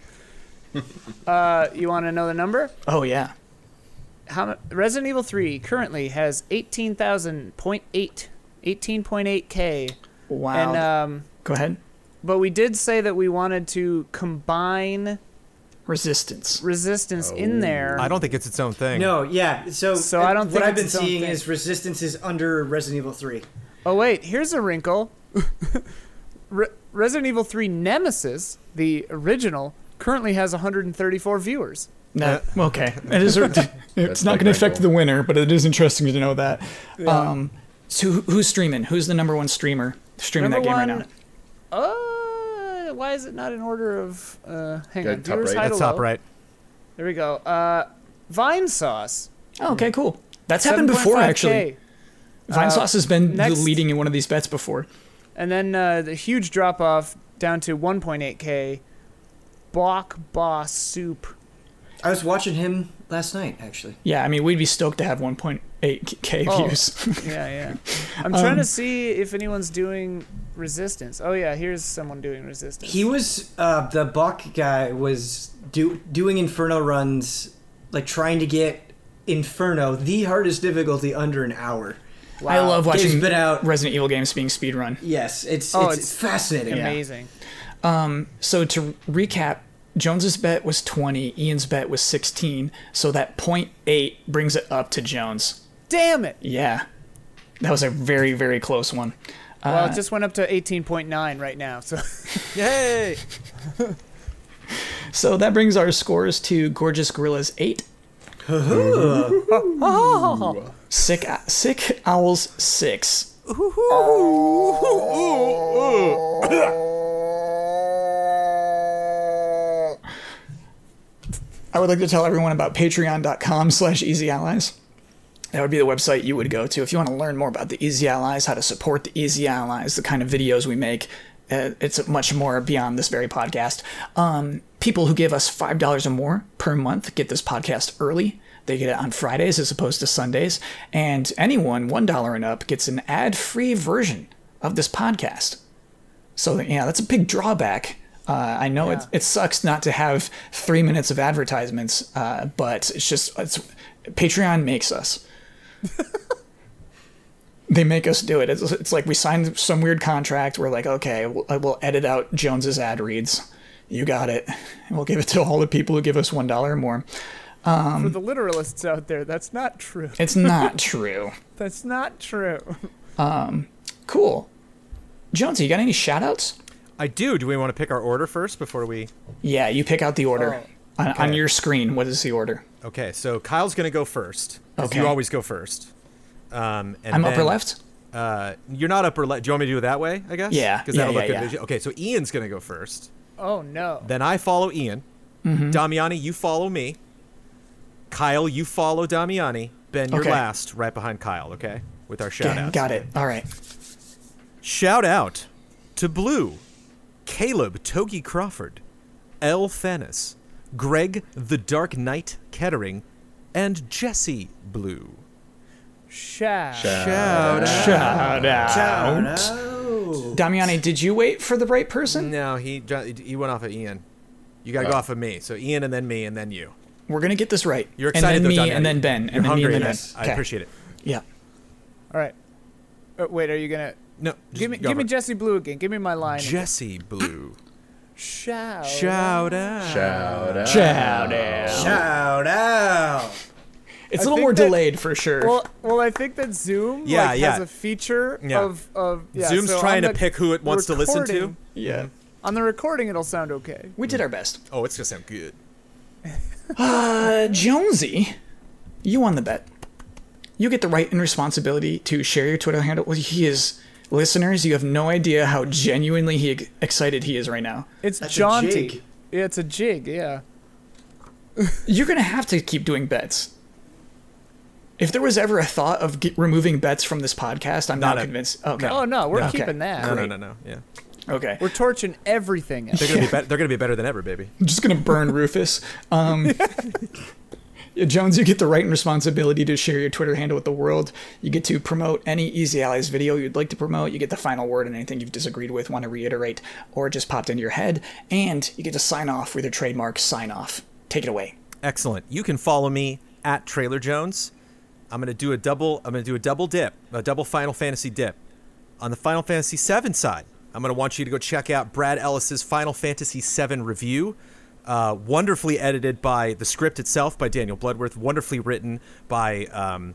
D: Uh, you want to know the number?
A: Oh yeah.
D: How Resident Evil 3 currently has 18,000.8 18.8k.
A: Wow.
D: And um
A: Go ahead.
D: but we did say that we wanted to combine
A: Resistance.
D: resistance in there.
E: I don't think it's its own thing.
C: No, yeah. So,
D: So I don't think what
C: I've been
D: it's its own
C: seeing is Resistance is under Resident Evil 3.
D: Oh wait, here's a wrinkle. *laughs* Re- Resident Evil 3 Nemesis, the original, currently has 134 viewers.
A: No. Okay. It is. *laughs* It's
B: That's
A: not going to affect the winner, but it is interesting to know that. Um. So who- who's streaming? Who's the number one streamer streaming
D: Number
A: that game
D: one,
A: right now?
D: Uh, why is it not in order of? Uh, hang
B: Got
D: on,
B: top
D: viewers
B: right.
D: high
E: That's
D: to
E: top
D: low.
E: right.
D: There we go. Uh, Vinesauce.
A: Oh, okay, cool. That's happened before,
D: 7.5K.
A: actually. Vine
D: Uh,
A: Sauce has been
D: next-
A: the leading in one of these bets before.
D: And then uh, the huge drop off down to 1.8k. Bok Boss Soup.
C: I was watching him last night, actually.
A: Yeah, I mean, we'd be stoked to have 1.8k
D: Oh.
A: views. *laughs*
D: Yeah, yeah. *laughs* I'm trying
A: Um,
D: to see if anyone's doing resistance. Oh yeah, here's someone doing resistance.
C: He was uh, the Buck guy was do, doing Inferno runs, like trying to get Inferno the hardest difficulty under an hour. Wow.
A: I love watching
C: been out.
A: Resident Evil games being speedrun.
C: Yes, it's
D: Oh,
C: it's,
D: it's
C: fascinating.
A: Yeah.
D: amazing.
A: So to recap, Jones's bet was 20, Ian's bet was 16, so that 0.8 brings it up to Jones.
D: Damn it!
A: Yeah. That was a very, very close one.
D: Well,
A: Uh,
D: it just went up to 18.9 right now. So *laughs*
E: Yay!
A: So that brings our scores to Gorgeous Gorillas 8, *laughs* Sick, Sick Owls 6. *laughs* I would like to tell everyone about patreon.com slash easy allies. That would be the website you would go to if you want to learn more about the Easy Allies, how to support the Easy Allies, the kind of videos we make. Uh, it's much more beyond this very podcast. Um, people who give us $5 or more per month get this podcast early. They get it on Fridays as opposed to Sundays. And anyone $1 and up gets an ad free version of this podcast. So, yeah, that's a big drawback. Uh, I know it, it sucks not to have three minutes of advertisements, uh, but it's just it's Patreon makes us. *laughs* they make us do it. It's, it's like we signed some weird contract. We're like, okay, we'll, we'll edit out Jones's ad reads. You got it. And we'll give it to all the people who give us one dollar or more.
D: Um, for the literalists out there, that's not true.
A: It's not *laughs* true.
D: That's not true.
A: Um, cool. Jonesy, you got any shout outs?
E: I do. Do we want to pick our order first before we?
A: Yeah, you pick out the order.
D: Oh,
A: on, on your screen, what is the order?
E: Okay, so Kyle's gonna go first. 'Cause
A: Okay.
E: You always go first. Um, and
A: I'm upper left?
E: Uh, you're not upper left. Do you want me to do it that way? I guess.
A: Yeah,
E: Because
A: yeah,
E: that'll
A: yeah,
E: look good.
A: yeah.
E: Okay, so Ian's gonna go first.
D: Oh no.
E: Then I follow Ian.
A: Mm-hmm.
E: Damiani, you follow me. Kyle, you follow Damiani. Ben, you're
A: Okay.
E: last, right behind Kyle. Okay, with our shout
A: Okay,
E: outs.
A: got it. All right.
E: Shout out to Blue, Caleb Togi Crawford, L. Thanis, Greg the Dark Knight Kettering, and Jesse Blue.
D: Shout.
E: Shout out.
A: Shout out.
C: Oh.
A: Damiani, did you wait for the right person?
E: No, he he went off of Ian. You gotta go
B: Oh.
E: off of me. So Ian and then me and then you.
A: We're gonna get this right.
E: You're excited
A: and
E: though,
A: then me,
E: Damiani.
A: and then Ben,
E: You're
A: and then
E: hungry.
A: me, and then
E: yes.
A: Ben.
E: I appreciate it.
A: Yeah.
D: All right. Uh, wait, are you gonna
E: No,
D: give me
E: go
D: give me. Jesse Blue again? Give me my line. again.
E: Jesse Blue.
D: Shout.
E: Shout out.
B: Shout out.
A: Shout out.
C: Shout out.
A: It's
D: I
A: a little more
D: that-
A: delayed for sure.
D: Well, well, I think that Zoom
E: Yeah,
D: like,
E: yeah.
D: has a feature
E: Yeah.
D: of of yeah,
E: Zoom's
D: so
E: trying to pick who it wants to listen to.
D: recording-
A: yeah.
D: On the recording, it'll sound okay.
A: We did our best.
E: Oh, it's gonna sound good. *laughs*
A: Uh, Jonesy, you won the bet. You get the right and responsibility to share your Twitter handle. Well, he is. Listeners, you have no idea how genuinely he excited he is right now.
D: It's
C: That's a
D: jaunty.
C: jig.
D: Yeah, it's a jig. Yeah. *laughs*
A: You're gonna have to keep doing bets. If there was ever a thought of get, removing bets from this podcast, I'm
E: Not
A: not
E: a-
A: convinced. Okay.
D: Oh no, we're
E: No.
A: Okay.
D: keeping that.
E: No, no,
A: Great.
E: no, no. Yeah,
A: Okay.
D: We're torching everything. else.
E: they're gonna be better. They're gonna be better than ever, baby.
A: I'm *laughs* just gonna burn Rufus. Um, yeah, *laughs* Jones, you get the right and responsibility to share your Twitter handle with the world. You get to promote any Easy Allies video you'd like to promote. You get the final word on anything you've disagreed with, want to reiterate, or just popped into your head. And you get to sign off with your trademark sign off. Take it away.
E: Excellent. You can follow me at Trailer Jones. I'm gonna do a double. I'm gonna do a double dip, a double Final Fantasy dip. On the Final Fantasy VII side, I'm gonna want you to go check out Brad Ellis's Final Fantasy VII review. Uh, wonderfully edited by the script itself by Daniel Bloodworth. Wonderfully written by um,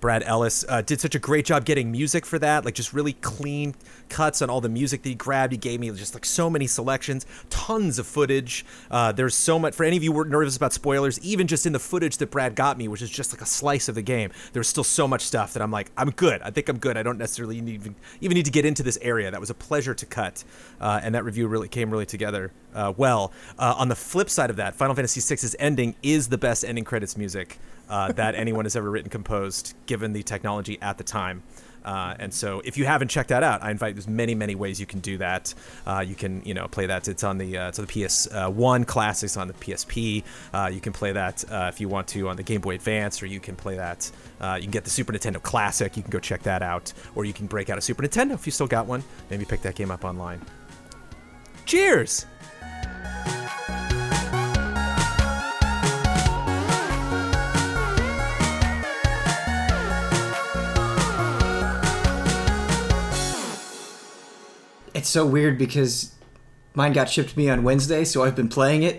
E: Brad Ellis. Uh, did such a great job getting music for that. Like just really clean cuts on all the music that he grabbed. He gave me just like so many selections, tons of footage. Uh, there's so much for any of you who were nervous about spoilers. Even just in the footage that Brad got me, which is just like a slice of the game, there's still so much stuff that I'm like, I'm good. I think I'm good. I don't necessarily need, even even need to get into this area. That was a pleasure to cut, uh, and that review really came really together uh, well. Uh, on the flip side of that, Final Fantasy VI's ending is the best ending credits music uh, that anyone has ever written composed, given the technology at the time. Uh, and so, if you haven't checked that out, I invite. There's many, many ways you can do that. Uh, you can, you know, play that. It's on the uh, on the PS uh, One classics on the PSP. Uh, you can play that uh, if you want to on the Game Boy Advance, or you can play that. You can get the Super Nintendo Classic. You can go check that out, or you can break out a Super Nintendo if you still got one. Maybe pick that game up online. Cheers.
C: It's so weird because mine got shipped to me on Wednesday, so I've been playing it